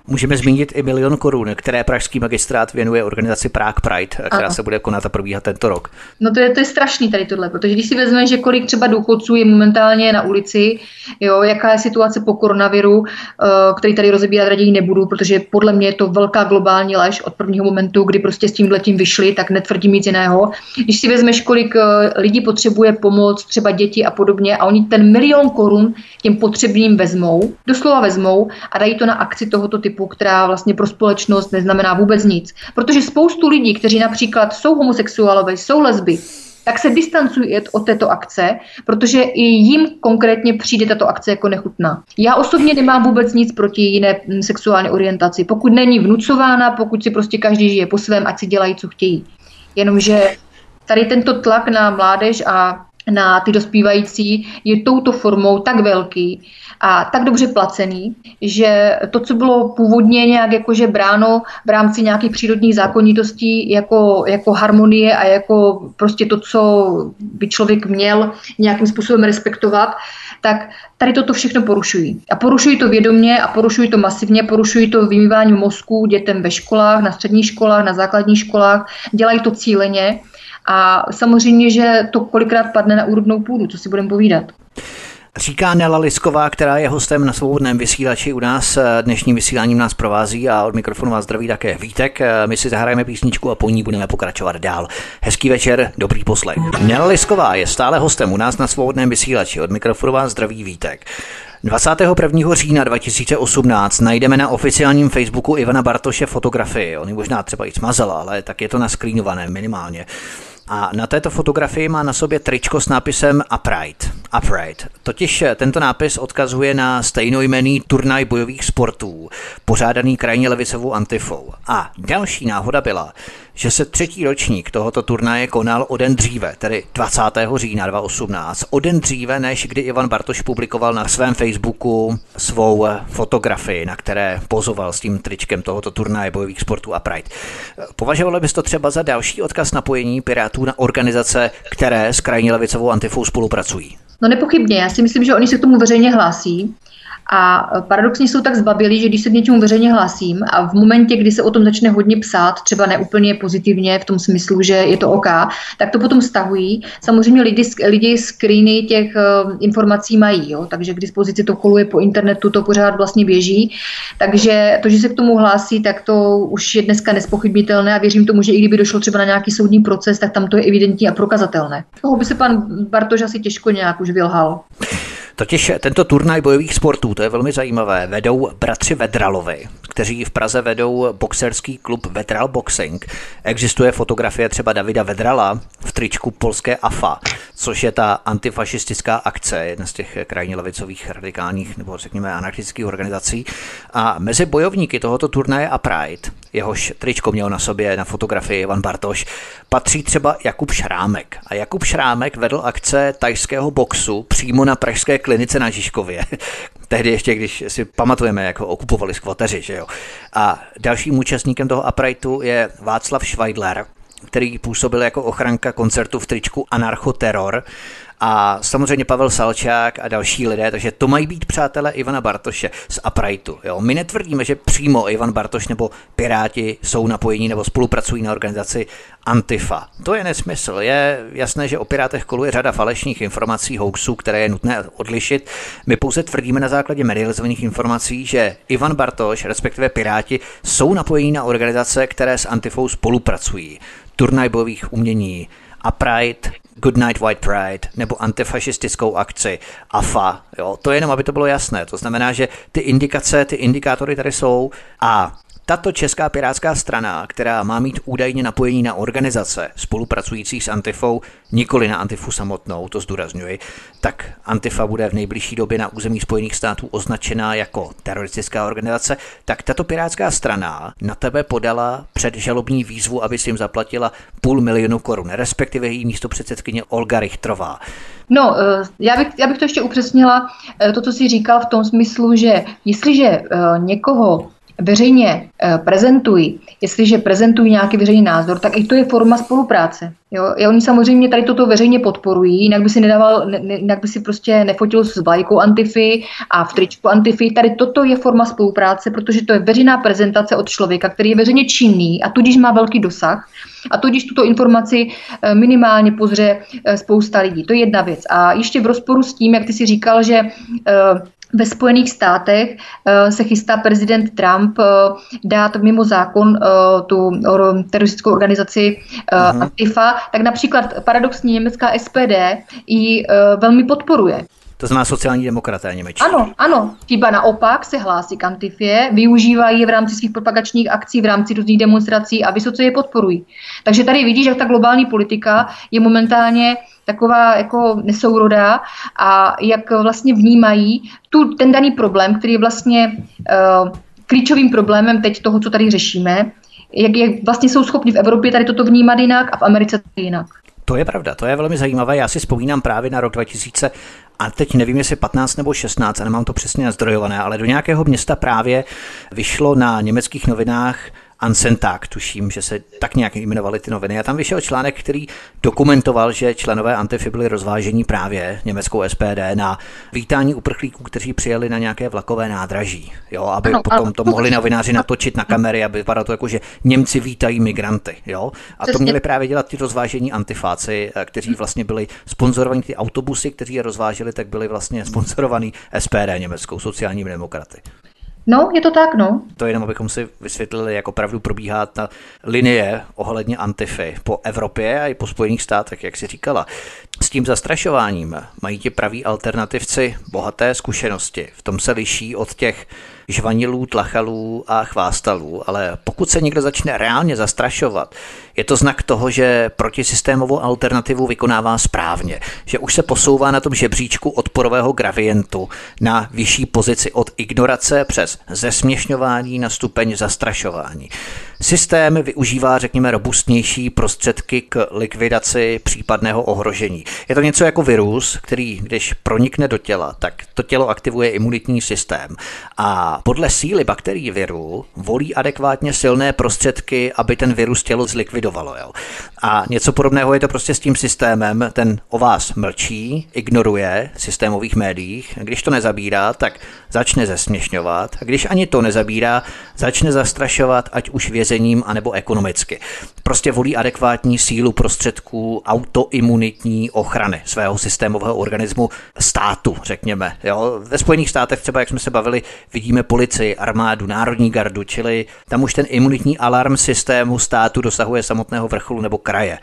Můžeme zmínit i milion korun, které pražský magistrát věnuje organizaci Prague Pride, která ano. se bude konat a probíhat tento rok. No to je, to je strašný tady tohle, protože když si vezmeme, že kolik třeba důchodců je momentálně na ulici, jo, jaká je situace po koronaviru, eh, který tady rozebírat raději nebudu, protože podle mě je to velká globální lež od prvního momentu, kdy prostě s tím letím vyšli, tak netvrdím nic jiného. Když si vezmeš, kolik eh, lidí potřebuje pomoc, třeba děti a podobně, a oni ten milion korun těm potřebným vezmou, doslova vezmou a dají to na akci tohoto typu typu, která vlastně pro společnost neznamená vůbec nic. Protože spoustu lidí, kteří například jsou homosexuálové, jsou lesby, tak se distancují od této akce, protože i jim konkrétně přijde tato akce jako nechutná. Já osobně nemám vůbec nic proti jiné sexuální orientaci. Pokud není vnucována, pokud si prostě každý žije po svém, ať si dělají, co chtějí. Jenomže tady tento tlak na mládež a na ty dospívající je touto formou tak velký, a tak dobře placený, že to, co bylo původně nějak jakože bráno v rámci nějakých přírodních zákonitostí jako, jako harmonie a jako prostě to, co by člověk měl nějakým způsobem respektovat, tak tady toto všechno porušují. A porušují to vědomě a porušují to masivně, porušují to vymývání mozku dětem ve školách, na středních školách, na základních školách, dělají to cíleně a samozřejmě, že to kolikrát padne na úrodnou půdu, co si budeme povídat. Říká Nela Lisková, která je hostem na svobodném vysílači u nás. Dnešním vysíláním nás provází a od mikrofonu vás zdraví také Vítek. My si zahrajeme písničku a po ní budeme pokračovat dál. Hezký večer, dobrý poslech. Nela Lisková je stále hostem u nás na svobodném vysílači. Od mikrofonu vás zdraví Vítek. 21. října 2018 najdeme na oficiálním Facebooku Ivana Bartoše fotografii. On ji možná třeba i smazal, ale tak je to naskrínované minimálně. A na této fotografii má na sobě tričko s nápisem Upright. Upright. Totiž tento nápis odkazuje na stejnojmený turnaj bojových sportů, pořádaný krajně levicovou antifou. A další náhoda byla, že se třetí ročník tohoto turnaje konal o den dříve, tedy 20. října 2018, o den dříve, než kdy Ivan Bartoš publikoval na svém Facebooku svou fotografii, na které pozoval s tím tričkem tohoto turnaje bojových sportů a Pride. Považovali bys to třeba za další odkaz napojení Pirátů na organizace, které s krajní levicovou antifou spolupracují? No nepochybně, já si myslím, že oni se k tomu veřejně hlásí. A paradoxně jsou tak zbabělí, že když se k něčemu veřejně hlásím a v momentě, kdy se o tom začne hodně psát, třeba neúplně pozitivně v tom smyslu, že je to OK, tak to potom stahují. Samozřejmě lidi, lidi screeny těch uh, informací mají, jo? takže k dispozici to koluje po internetu, to pořád vlastně běží. Takže to, že se k tomu hlásí, tak to už je dneska nespochybnitelné a věřím tomu, že i kdyby došlo třeba na nějaký soudní proces, tak tam to je evidentní a prokazatelné. Toho by se pan Bartoš asi těžko nějak už vylhal. Totiž tento turnaj bojových sportů, to je velmi zajímavé, vedou bratři Vedralovi, kteří v Praze vedou boxerský klub Vedral Boxing. Existuje fotografie třeba Davida Vedrala v tričku polské AFA, což je ta antifašistická akce, jedna z těch krajně levicových radikálních nebo řekněme anarchistických organizací. A mezi bojovníky tohoto turnaje a Pride, jehož tričko měl na sobě na fotografii Ivan Bartoš, patří třeba Jakub Šrámek. A Jakub Šrámek vedl akce tajského boxu přímo na pražské klinice na Žižkově. Tehdy ještě, když si pamatujeme, jak ho okupovali skvoteři, že jo. A dalším účastníkem toho uprightu je Václav Schweidler, který působil jako ochranka koncertu v tričku Anarcho Terror a samozřejmě Pavel Salčák a další lidé, takže to mají být přátelé Ivana Bartoše z Uprightu. Jo? My netvrdíme, že přímo Ivan Bartoš nebo Piráti jsou napojení nebo spolupracují na organizaci Antifa. To je nesmysl. Je jasné, že o Pirátech koluje řada falešných informací, hoaxů, které je nutné odlišit. My pouze tvrdíme na základě medializovaných informací, že Ivan Bartoš, respektive Piráti, jsou napojení na organizace, které s Antifou spolupracují. Turnaj bojových umění, Pride, Good Night White Pride nebo antifašistickou akci AFA. Jo? To je jenom, aby to bylo jasné. To znamená, že ty indikace, ty indikátory tady jsou a tato česká pirátská strana, která má mít údajně napojení na organizace spolupracující s Antifou, nikoli na Antifu samotnou, to zdůrazňuji, tak Antifa bude v nejbližší době na území Spojených států označená jako teroristická organizace, tak tato pirátská strana na tebe podala předžalobní výzvu, aby si jim zaplatila půl milionu korun, respektive její místo předsedkyně Olga Richtrová. No, eh, já bych, já bych to ještě upřesnila, eh, to, co jsi říkal v tom smyslu, že jestliže eh, někoho veřejně eh, prezentují, jestliže prezentují nějaký veřejný názor, tak i to je forma spolupráce. Jo? I oni samozřejmě tady toto veřejně podporují, jinak by si nedával, ne, jinak by si prostě nefotil s vlajkou Antify a v tričku Antify. Tady toto je forma spolupráce, protože to je veřejná prezentace od člověka, který je veřejně činný a tudíž má velký dosah. A tudíž tuto informaci eh, minimálně pozře eh, spousta lidí. To je jedna věc. A ještě v rozporu s tím, jak ty si říkal, že ve Spojených státech se chystá prezident Trump dát mimo zákon tu teroristickou organizaci uh, Antifa, tak například paradoxní německá SPD ji uh, velmi podporuje. To znamená sociální demokraté němečtí. Ano, ano. Tíba naopak se hlásí k Antifě, využívají v rámci svých propagačních akcí, v rámci různých demonstrací a vysoce je podporují. Takže tady vidíš, jak ta globální politika je momentálně taková jako nesourodá a jak vlastně vnímají tu, ten daný problém, který je vlastně uh, klíčovým problémem teď toho, co tady řešíme, jak je, vlastně jsou schopni v Evropě tady toto vnímat jinak a v Americe jinak. To je pravda, to je velmi zajímavé. Já si vzpomínám právě na rok 2000 a teď nevím, jestli 15 nebo 16, a nemám to přesně nazdrojované, ale do nějakého města právě vyšlo na německých novinách Ansentag, tuším, že se tak nějak jmenovaly ty noviny. A tam vyšel článek, který dokumentoval, že členové Antify byli rozvážení právě německou SPD na vítání uprchlíků, kteří přijeli na nějaké vlakové nádraží. Jo, aby ano, potom to mohli novináři natočit na kamery, aby vypadalo to jako, že Němci vítají migranty. Jo? A to měli právě dělat ty rozvážení antifáci, eh, kteří vlastně byli sponzorovaní, ty autobusy, kteří je rozváželi, tak byli vlastně sponzorovaní SPD německou sociálními demokraty. No, je to tak, no. To jenom, abychom si vysvětlili, jak opravdu probíhá ta linie ohledně antify po Evropě a i po Spojených státech, jak si říkala. S tím zastrašováním mají ti praví alternativci bohaté zkušenosti. V tom se liší od těch žvanilů, tlachalů a chvástalů, ale pokud se někdo začne reálně zastrašovat, je to znak toho, že protisystémovou alternativu vykonává správně, že už se posouvá na tom žebříčku odporového gravientu na vyšší pozici od ignorace přes zesměšňování na stupeň zastrašování. Systém využívá, řekněme, robustnější prostředky k likvidaci případného ohrožení. Je to něco jako virus, který, když pronikne do těla, tak to tělo aktivuje imunitní systém. A podle síly bakterií viru volí adekvátně silné prostředky, aby ten virus tělo zlikvidovalo. Jo. A něco podobného je to prostě s tím systémem. Ten o vás mlčí, ignoruje systémových médiích. Když to nezabírá, tak začne zesměšňovat. A když ani to nezabírá, začne zastrašovat, ať už vězením, anebo ekonomicky. Prostě volí adekvátní sílu prostředků autoimunitní ochrany svého systémového organismu státu, řekněme. Jo? Ve Spojených státech třeba, jak jsme se bavili, vidíme policii, armádu, národní gardu, čili tam už ten imunitní alarm systému státu dosahuje samotného vrcholu nebo kraje.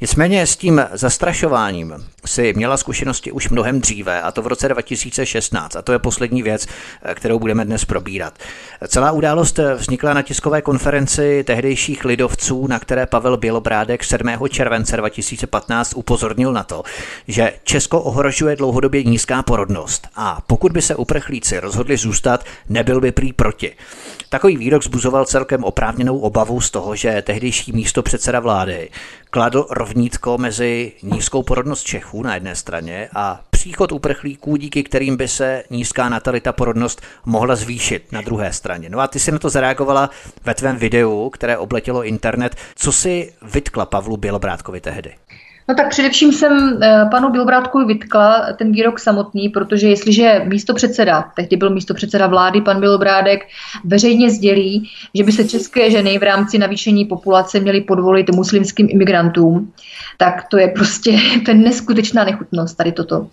Nicméně s tím zastrašováním si měla zkušenosti už mnohem dříve, a to v roce 2016. A to je poslední věc, kterou budeme dnes probírat. Celá událost vznikla na tiskové konferenci tehdejších lidovců, na které Pavel Bělobrádek 7. července 2015 upozornil na to, že Česko ohrožuje dlouhodobě nízká porodnost a pokud by se uprchlíci rozhodli zůstat, nebyl by prý proti. Takový výrok zbuzoval celkem oprávněnou obavu z toho, že tehdejší místo předseda vlády kladl rovnítko mezi nízkou porodnost Čechů na jedné straně a příchod uprchlíků, díky kterým by se nízká natalita porodnost mohla zvýšit na druhé straně. No a ty si na to zareagovala ve tvém videu, které obletělo internet. Co si vytkla Pavlu Bělobrádkovi tehdy? No tak především jsem eh, panu Bilbrátkovi vytkla ten výrok samotný, protože jestliže místo předseda, tehdy byl místo předseda vlády, pan Bilbrádek, veřejně sdělí, že by se české ženy v rámci navýšení populace měly podvolit muslimským imigrantům, tak to je prostě ten neskutečná nechutnost tady toto.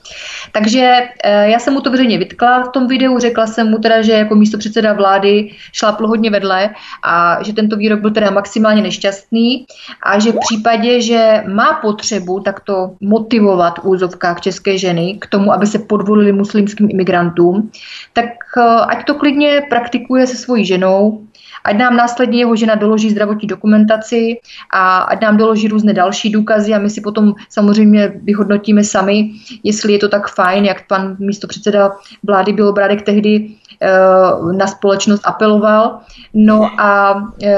Takže eh, já jsem mu to veřejně vytkla v tom videu, řekla jsem mu teda, že jako místo předseda vlády šlápl hodně vedle a že tento výrok byl teda maximálně nešťastný a že v případě, že má potřebu takto motivovat v úzovkách české ženy k tomu, aby se podvolili muslimským imigrantům, tak eh, ať to klidně praktikuje se svojí ženou, ať nám následně jeho žena doloží zdravotní dokumentaci a ať nám doloží různé další důkazy a my si potom samozřejmě vyhodnotíme sami, jestli je to tak fajn, jak pan místo předseda vlády Bělobrádek tehdy eh, na společnost apeloval. No a eh,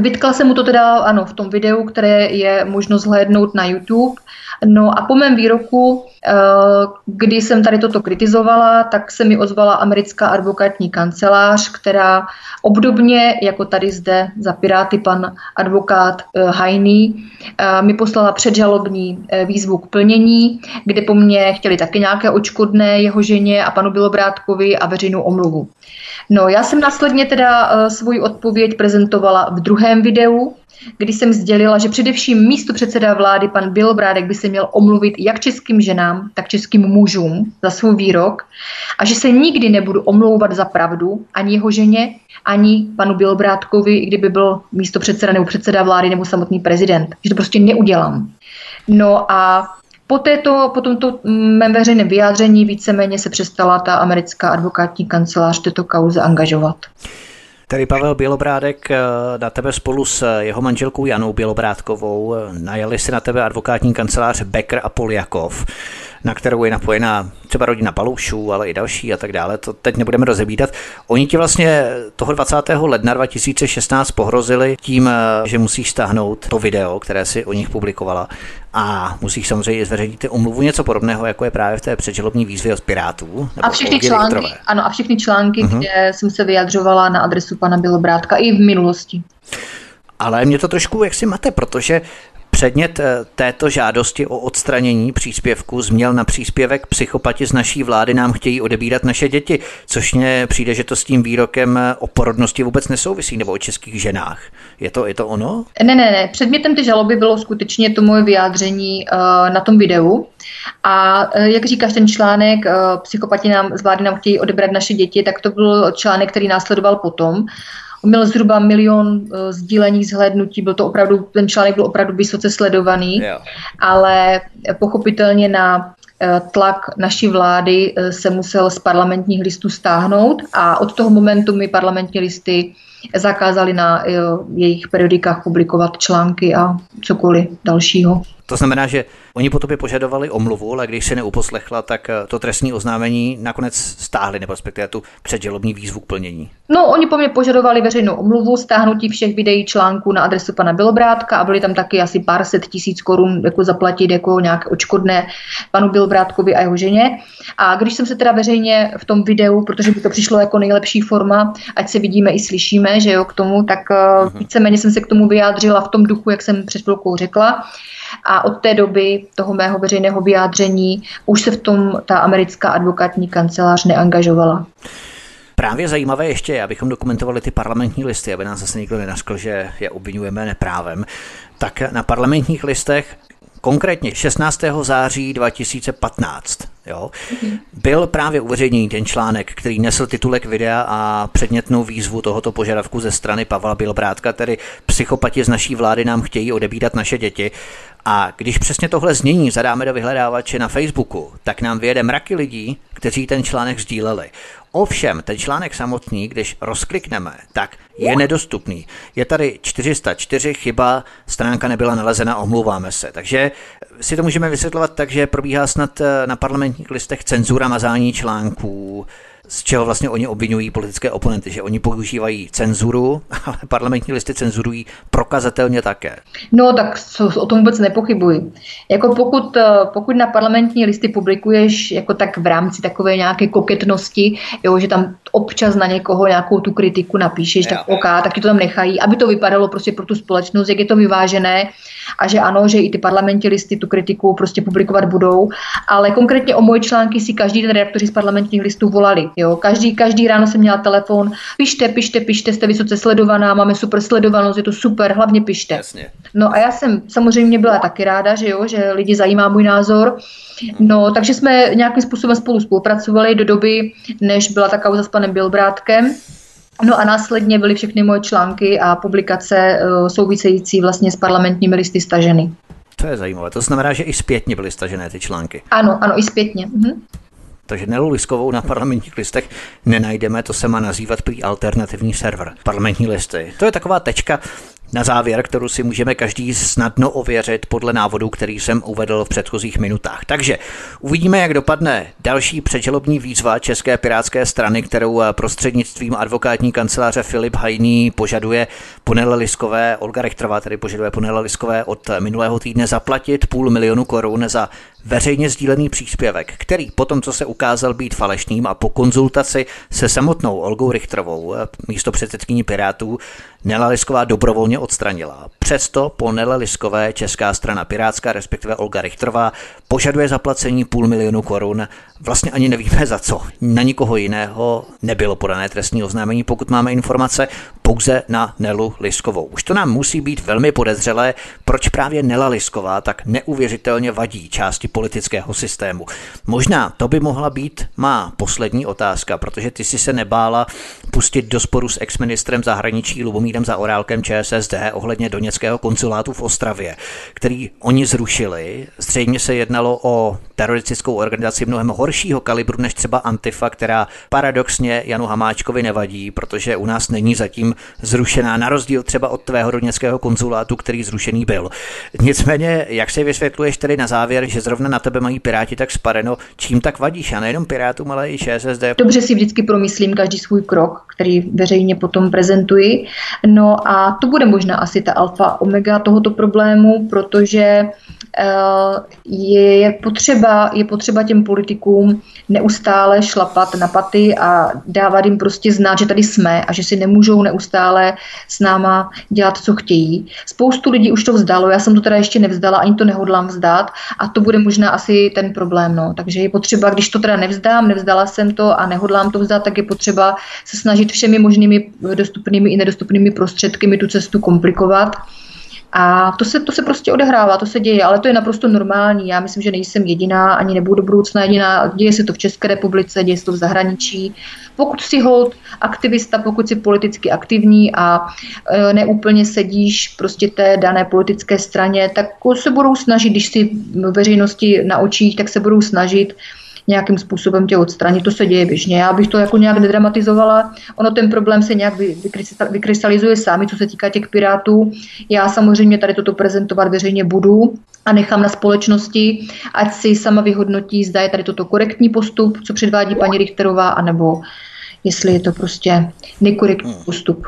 vytkla se mu to teda ano v tom videu, které je možno zhlédnout na YouTube. No a po mém výroku, eh, kdy jsem tady toto kritizovala, tak se mi ozvala americká advokátní kancelář, která obdobně jako tady zde za Piráty pan advokát eh, Hajný eh, mi poslala předžalobní výzvu k plnění, kde po mně chtěli taky nějaké očkodné jeho ženě a panu Bilobrátkovi a veřejnou omluvu. No, já jsem následně teda svoji odpověď prezentovala v druhém videu, kdy jsem sdělila, že především místo předseda vlády pan Bělobrádek by se měl omluvit jak českým ženám, tak českým mužům za svůj výrok a že se nikdy nebudu omlouvat za pravdu ani jeho ženě, ani panu Bělobrádkovi, i kdyby byl místo předseda nebo předseda vlády nebo samotný prezident. Že to prostě neudělám. No a po, této, po tomto mém veřejném vyjádření víceméně se přestala ta americká advokátní kancelář této kauze angažovat. Tedy Pavel Bělobrádek eh, na tebe spolu s jeho manželkou Janou Bělobrádkovou eh, najeli si na tebe advokátní kancelář Becker a Poljakov na kterou je napojená třeba rodina Paloušů, ale i další a tak dále. To teď nebudeme rozebídat. Oni ti vlastně toho 20. ledna 2016 pohrozili tím, že musíš stáhnout to video, které si o nich publikovala a musíš samozřejmě zveřejnit ty umluvu něco podobného, jako je právě v té předželobní výzvě od Pirátů. A všechny články, ano, a všechny články, uh-huh. kde jsem se vyjadřovala na adresu pana Bělobrátka i v minulosti. Ale mě to trošku jak si mate, protože Předmět eh, této žádosti o odstranění příspěvku změl na příspěvek psychopati z naší vlády nám chtějí odebírat naše děti, což mně přijde, že to s tím výrokem eh, o porodnosti vůbec nesouvisí, nebo o českých ženách. Je to, je to ono? Ne, ne, ne. Předmětem té žaloby bylo skutečně to moje vyjádření uh, na tom videu. A uh, jak říkáš, ten článek uh, psychopati nám z vlády nám chtějí odebrat naše děti, tak to byl článek, který následoval potom měl zhruba milion uh, sdílení, zhlédnutí, byl to opravdu, ten článek byl opravdu vysoce sledovaný, jo. ale pochopitelně na eh, tlak naší vlády eh, se musel z parlamentních listů stáhnout a od toho momentu mi parlamentní listy zakázali na jejich periodikách publikovat články a cokoliv dalšího. To znamená, že oni po tobě požadovali omluvu, ale když se neuposlechla, tak eh, to trestní oznámení nakonec stáhli, nebo respektive tu předželobní výzvu k plnění. No, oni po mně požadovali veřejnou omluvu, stáhnutí všech videí článků na adresu pana Bělobrátka a byly tam taky asi pár set tisíc korun jako zaplatit jako nějaké očkodné panu Bělobrátkovi a jeho ženě. A když jsem se teda veřejně v tom videu, protože by to přišlo jako nejlepší forma, ať se vidíme i slyšíme, že jo, k tomu, tak uh-huh. víceméně jsem se k tomu vyjádřila v tom duchu, jak jsem před chvilkou řekla a od té doby toho mého veřejného vyjádření už se v tom ta americká advokátní kancelář neangažovala. Právě zajímavé ještě, abychom dokumentovali ty parlamentní listy, aby nás zase nikdo nenaskl, že je obvinujeme neprávem. Tak na parlamentních listech konkrétně 16. září 2015 jo, byl právě uveřejněný ten článek, který nesl titulek videa a předmětnou výzvu tohoto požadavku ze strany Pavla Bilbrátka, tedy psychopati z naší vlády nám chtějí odebírat naše děti. A když přesně tohle znění zadáme do vyhledávače na Facebooku, tak nám vyjede mraky lidí, kteří ten článek sdíleli. Ovšem, ten článek samotný, když rozklikneme, tak je nedostupný. Je tady 404 chyba, stránka nebyla nalezena, omlouváme se. Takže si to můžeme vysvětlovat tak, že probíhá snad eh, na parlamentních listech cenzura mazání článků, z čeho vlastně oni obvinují politické oponenty, že oni používají cenzuru, ale parlamentní listy cenzurují prokazatelně také. No tak o tom vůbec nepochybuji. Jako pokud, eh, pokud na parlamentní listy publikuješ jako tak v rámci takové nějaké koketnosti, jo, že tam občas na někoho nějakou tu kritiku napíšeš, tak OK, tak ti to tam nechají, aby to vypadalo prostě pro tu společnost, jak je to vyvážené a že ano, že i ty parlamentní listy tu kritiku prostě publikovat budou, ale konkrétně o moje články si každý den redaktoři z parlamentních listů volali. Jo? Každý, každý ráno jsem měla telefon, pište, pište, pište, jste vysoce sledovaná, máme super sledovanost, je to super, hlavně pište. Jasně. No a já jsem samozřejmě byla taky ráda, že jo, že lidi zajímá můj názor. No, takže jsme nějakým způsobem spolu spolupracovali do doby, než byla ta kauza s panem Bilbrátkem. No a následně byly všechny moje články a publikace eh, související vlastně s parlamentními listy staženy. To je zajímavé. To znamená, že i zpětně byly stažené ty články. Ano, ano, i zpětně. Mhm. Takže Nelu Liskovou na parlamentních listech nenajdeme, to se má nazývat prý alternativní server. Parlamentní listy. To je taková tečka na závěr, kterou si můžeme každý snadno ověřit podle návodu, který jsem uvedl v předchozích minutách. Takže uvidíme, jak dopadne další předželobní výzva České pirátské strany, kterou prostřednictvím advokátní kanceláře Filip Hajný požaduje Ponele Liskové, Olga Richtrová tedy požaduje Ponele Liskové od minulého týdne zaplatit půl milionu korun za veřejně sdílený příspěvek, který potom, co se ukázal být falešným a po konzultaci se samotnou Olgou Richtrovou, místo předsedkyní Pirátů, Nela Lisková dobrovolně odstranila. Přesto po Nele Liskové Česká strana Pirátská, respektive Olga Richtrová, požaduje zaplacení půl milionu korun. Vlastně ani nevíme za co. Na nikoho jiného nebylo podané trestní oznámení, pokud máme informace, pouze na Nelu Liskovou. Už to nám musí být velmi podezřelé, proč právě Nela Lisková tak neuvěřitelně vadí části politického systému. Možná to by mohla být má poslední otázka, protože ty si se nebála pustit do sporu s exministrem zahraničí Lubomírem za orálkem ČSSD ohledně Doněckého konsulátu v Ostravě, který oni zrušili. Zřejmě se jednalo o teroristickou organizaci mnohem horšího kalibru než třeba Antifa, která paradoxně Janu Hamáčkovi nevadí, protože u nás není zatím zrušená, na rozdíl třeba od tvého Doněckého konzulátu, který zrušený byl. Nicméně, jak si vysvětluješ tedy na závěr, že zrovna na tebe mají Piráti tak spadeno, čím tak vadíš a nejenom Pirátům, ale i ČSSD? Dobře si vždycky promyslím každý svůj krok, který veřejně potom prezentuji. No a to bude možná asi ta alfa omega tohoto problému, protože je potřeba, je potřeba těm politikům neustále šlapat na paty a dávat jim prostě znát, že tady jsme a že si nemůžou neustále s náma dělat, co chtějí. Spoustu lidí už to vzdalo, já jsem to teda ještě nevzdala, ani to nehodlám vzdát a to bude možná asi ten problém. No. Takže je potřeba, když to teda nevzdám, nevzdala jsem to a nehodlám to vzdát, tak je potřeba se snažit všemi možnými dostupnými i nedostupnými prostředky mi tu cestu komplikovat a to se, to se prostě odehrává, to se děje, ale to je naprosto normální. Já myslím, že nejsem jediná, ani nebudu do budoucna jediná. Děje se to v České republice, děje se to v zahraničí. Pokud si hold aktivista, pokud si politicky aktivní a e, neúplně sedíš prostě té dané politické straně, tak se budou snažit, když si veřejnosti na očích, tak se budou snažit nějakým způsobem tě odstranit. To se děje běžně. Já bych to jako nějak nedramatizovala. Ono ten problém se nějak vykrystalizuje sami, co se týká těch pirátů. Já samozřejmě tady toto prezentovat veřejně budu a nechám na společnosti, ať si sama vyhodnotí, zda je tady toto korektní postup, co předvádí paní Richterová, anebo jestli je to prostě nekorektní postup.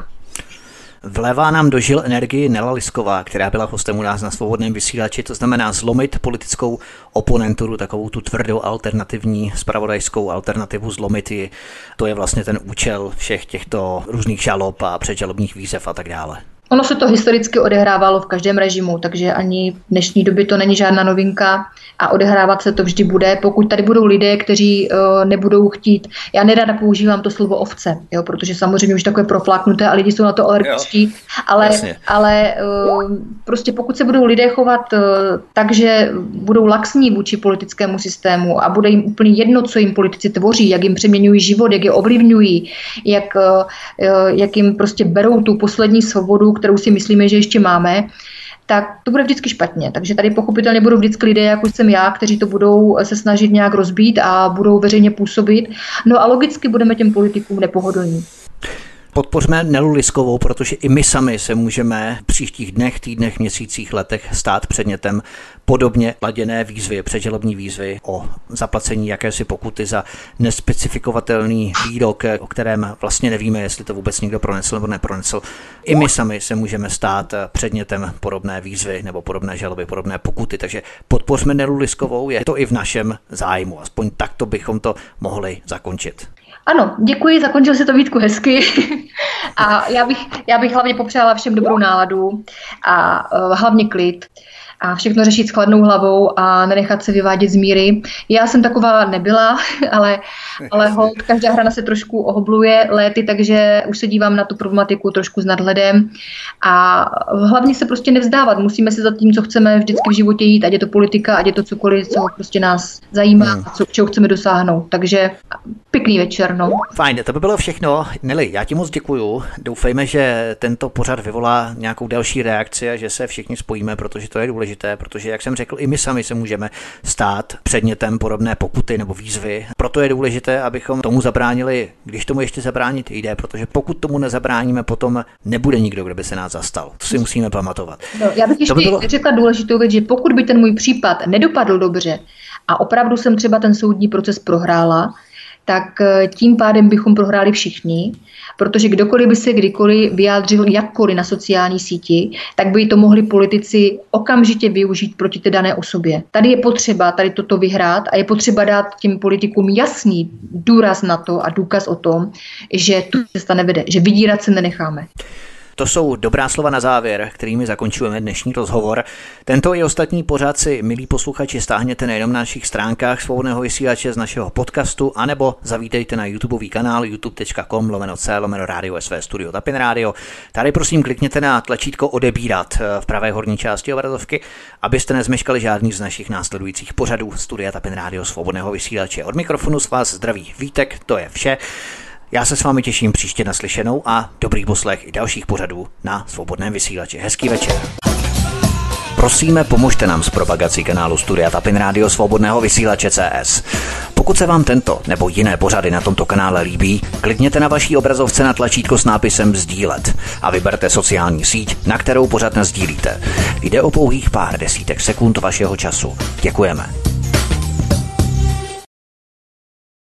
Vlevá nám dožil energii Nela Lisková, která byla hostem u nás na svobodném vysílači, to znamená zlomit politickou oponenturu, takovou tu tvrdou alternativní spravodajskou alternativu zlomit ji. To je vlastně ten účel všech těchto různých žalob a předžalobních výzev a tak dále. Ono se to historicky odehrávalo v každém režimu, takže ani v dnešní době to není žádná novinka a odehrávat se to vždy bude. Pokud tady budou lidé, kteří uh, nebudou chtít, já nerada používám to slovo ovce, jo, protože samozřejmě už takové profláknuté a lidi jsou na to alergičtí, ale, ale uh, prostě pokud se budou lidé chovat uh, tak, že budou laxní vůči politickému systému a bude jim úplně jedno, co jim politici tvoří, jak jim přeměňují život, jak je ovlivňují, jak, uh, jak jim prostě berou tu poslední svobodu, kterou si myslíme, že ještě máme, tak to bude vždycky špatně. Takže tady pochopitelně budou vždycky lidé, jako jsem já, kteří to budou se snažit nějak rozbít a budou veřejně působit. No a logicky budeme těm politikům nepohodlní. Podpořme Nelu Liskovou, protože i my sami se můžeme v příštích dnech, týdnech, měsících, letech stát předmětem podobně laděné výzvy, předželobní výzvy o zaplacení jakési pokuty za nespecifikovatelný výrok, o kterém vlastně nevíme, jestli to vůbec někdo pronesl nebo nepronesl. I my sami se můžeme stát předmětem podobné výzvy nebo podobné žaloby, podobné pokuty, takže podpořme Nelu Liskovou, je to i v našem zájmu, aspoň takto bychom to mohli zakončit. Ano, děkuji, zakončil se to Vítku hezky. a já bych, já bych hlavně popřála všem dobrou náladu a uh, hlavně klid a všechno řešit s chladnou hlavou a nenechat se vyvádět z míry. Já jsem taková nebyla, ale, ale hold, každá hrana se trošku ohobluje léty, takže už se dívám na tu problematiku trošku s nadhledem a hlavně se prostě nevzdávat. Musíme se za tím, co chceme vždycky v životě jít, ať je to politika, ať je to cokoliv, co prostě nás zajímá hmm. a co, čeho chceme dosáhnout. Takže pěkný večer, no. Fajn, to by bylo všechno. Neli, já ti moc děkuju. Doufejme, že tento pořad vyvolá nějakou další reakci a že se všichni spojíme, protože to je důležité důležité, protože, jak jsem řekl, i my sami se můžeme stát předmětem podobné pokuty nebo výzvy. Proto je důležité, abychom tomu zabránili, když tomu ještě zabránit jde, protože pokud tomu nezabráníme, potom nebude nikdo, kdo by se nás zastal. To si musíme pamatovat. No, já bych ještě by bylo... řekla důležitou věc, že pokud by ten můj případ nedopadl dobře a opravdu jsem třeba ten soudní proces prohrála, tak eh, tím pádem bychom prohráli všichni, protože kdokoliv by se kdykoliv vyjádřil jakkoliv na sociální síti, tak by to mohli politici okamžitě využít proti té dané osobě. Tady je potřeba tady toto vyhrát a je potřeba dát těm politikům jasný důraz na to a důkaz o tom, že tu cesta nevede, že vydírat se nenecháme. To jsou dobrá slova na závěr, kterými zakončujeme dnešní rozhovor. Tento i ostatní pořád si, milí posluchači, stáhněte nejenom na našich stránkách svobodného vysílače z našeho podcastu, anebo zavítejte na YouTubeový kanál youtube.com lomeno c lomeno radio sv studio Tapin Radio. Tady prosím klikněte na tlačítko odebírat eh, v pravé horní části obrazovky, abyste nezmeškali žádný z našich následujících pořadů Studia Tapin Radio svobodného vysílače. Od mikrofonu s vás zdraví Vítek, to je vše. Já se s vámi těším příště naslyšenou a dobrý poslech i dalších pořadů na svobodném vysílači. Hezký večer. Prosíme, pomožte nám s propagací kanálu Studia Tapin Radio Svobodného vysílače CS. Pokud se vám tento nebo jiné pořady na tomto kanále líbí, klikněte na vaší obrazovce na tlačítko s nápisem Sdílet a vyberte sociální síť, na kterou pořád sdílíte. Jde o pouhých pár desítek sekund vašeho času. Děkujeme.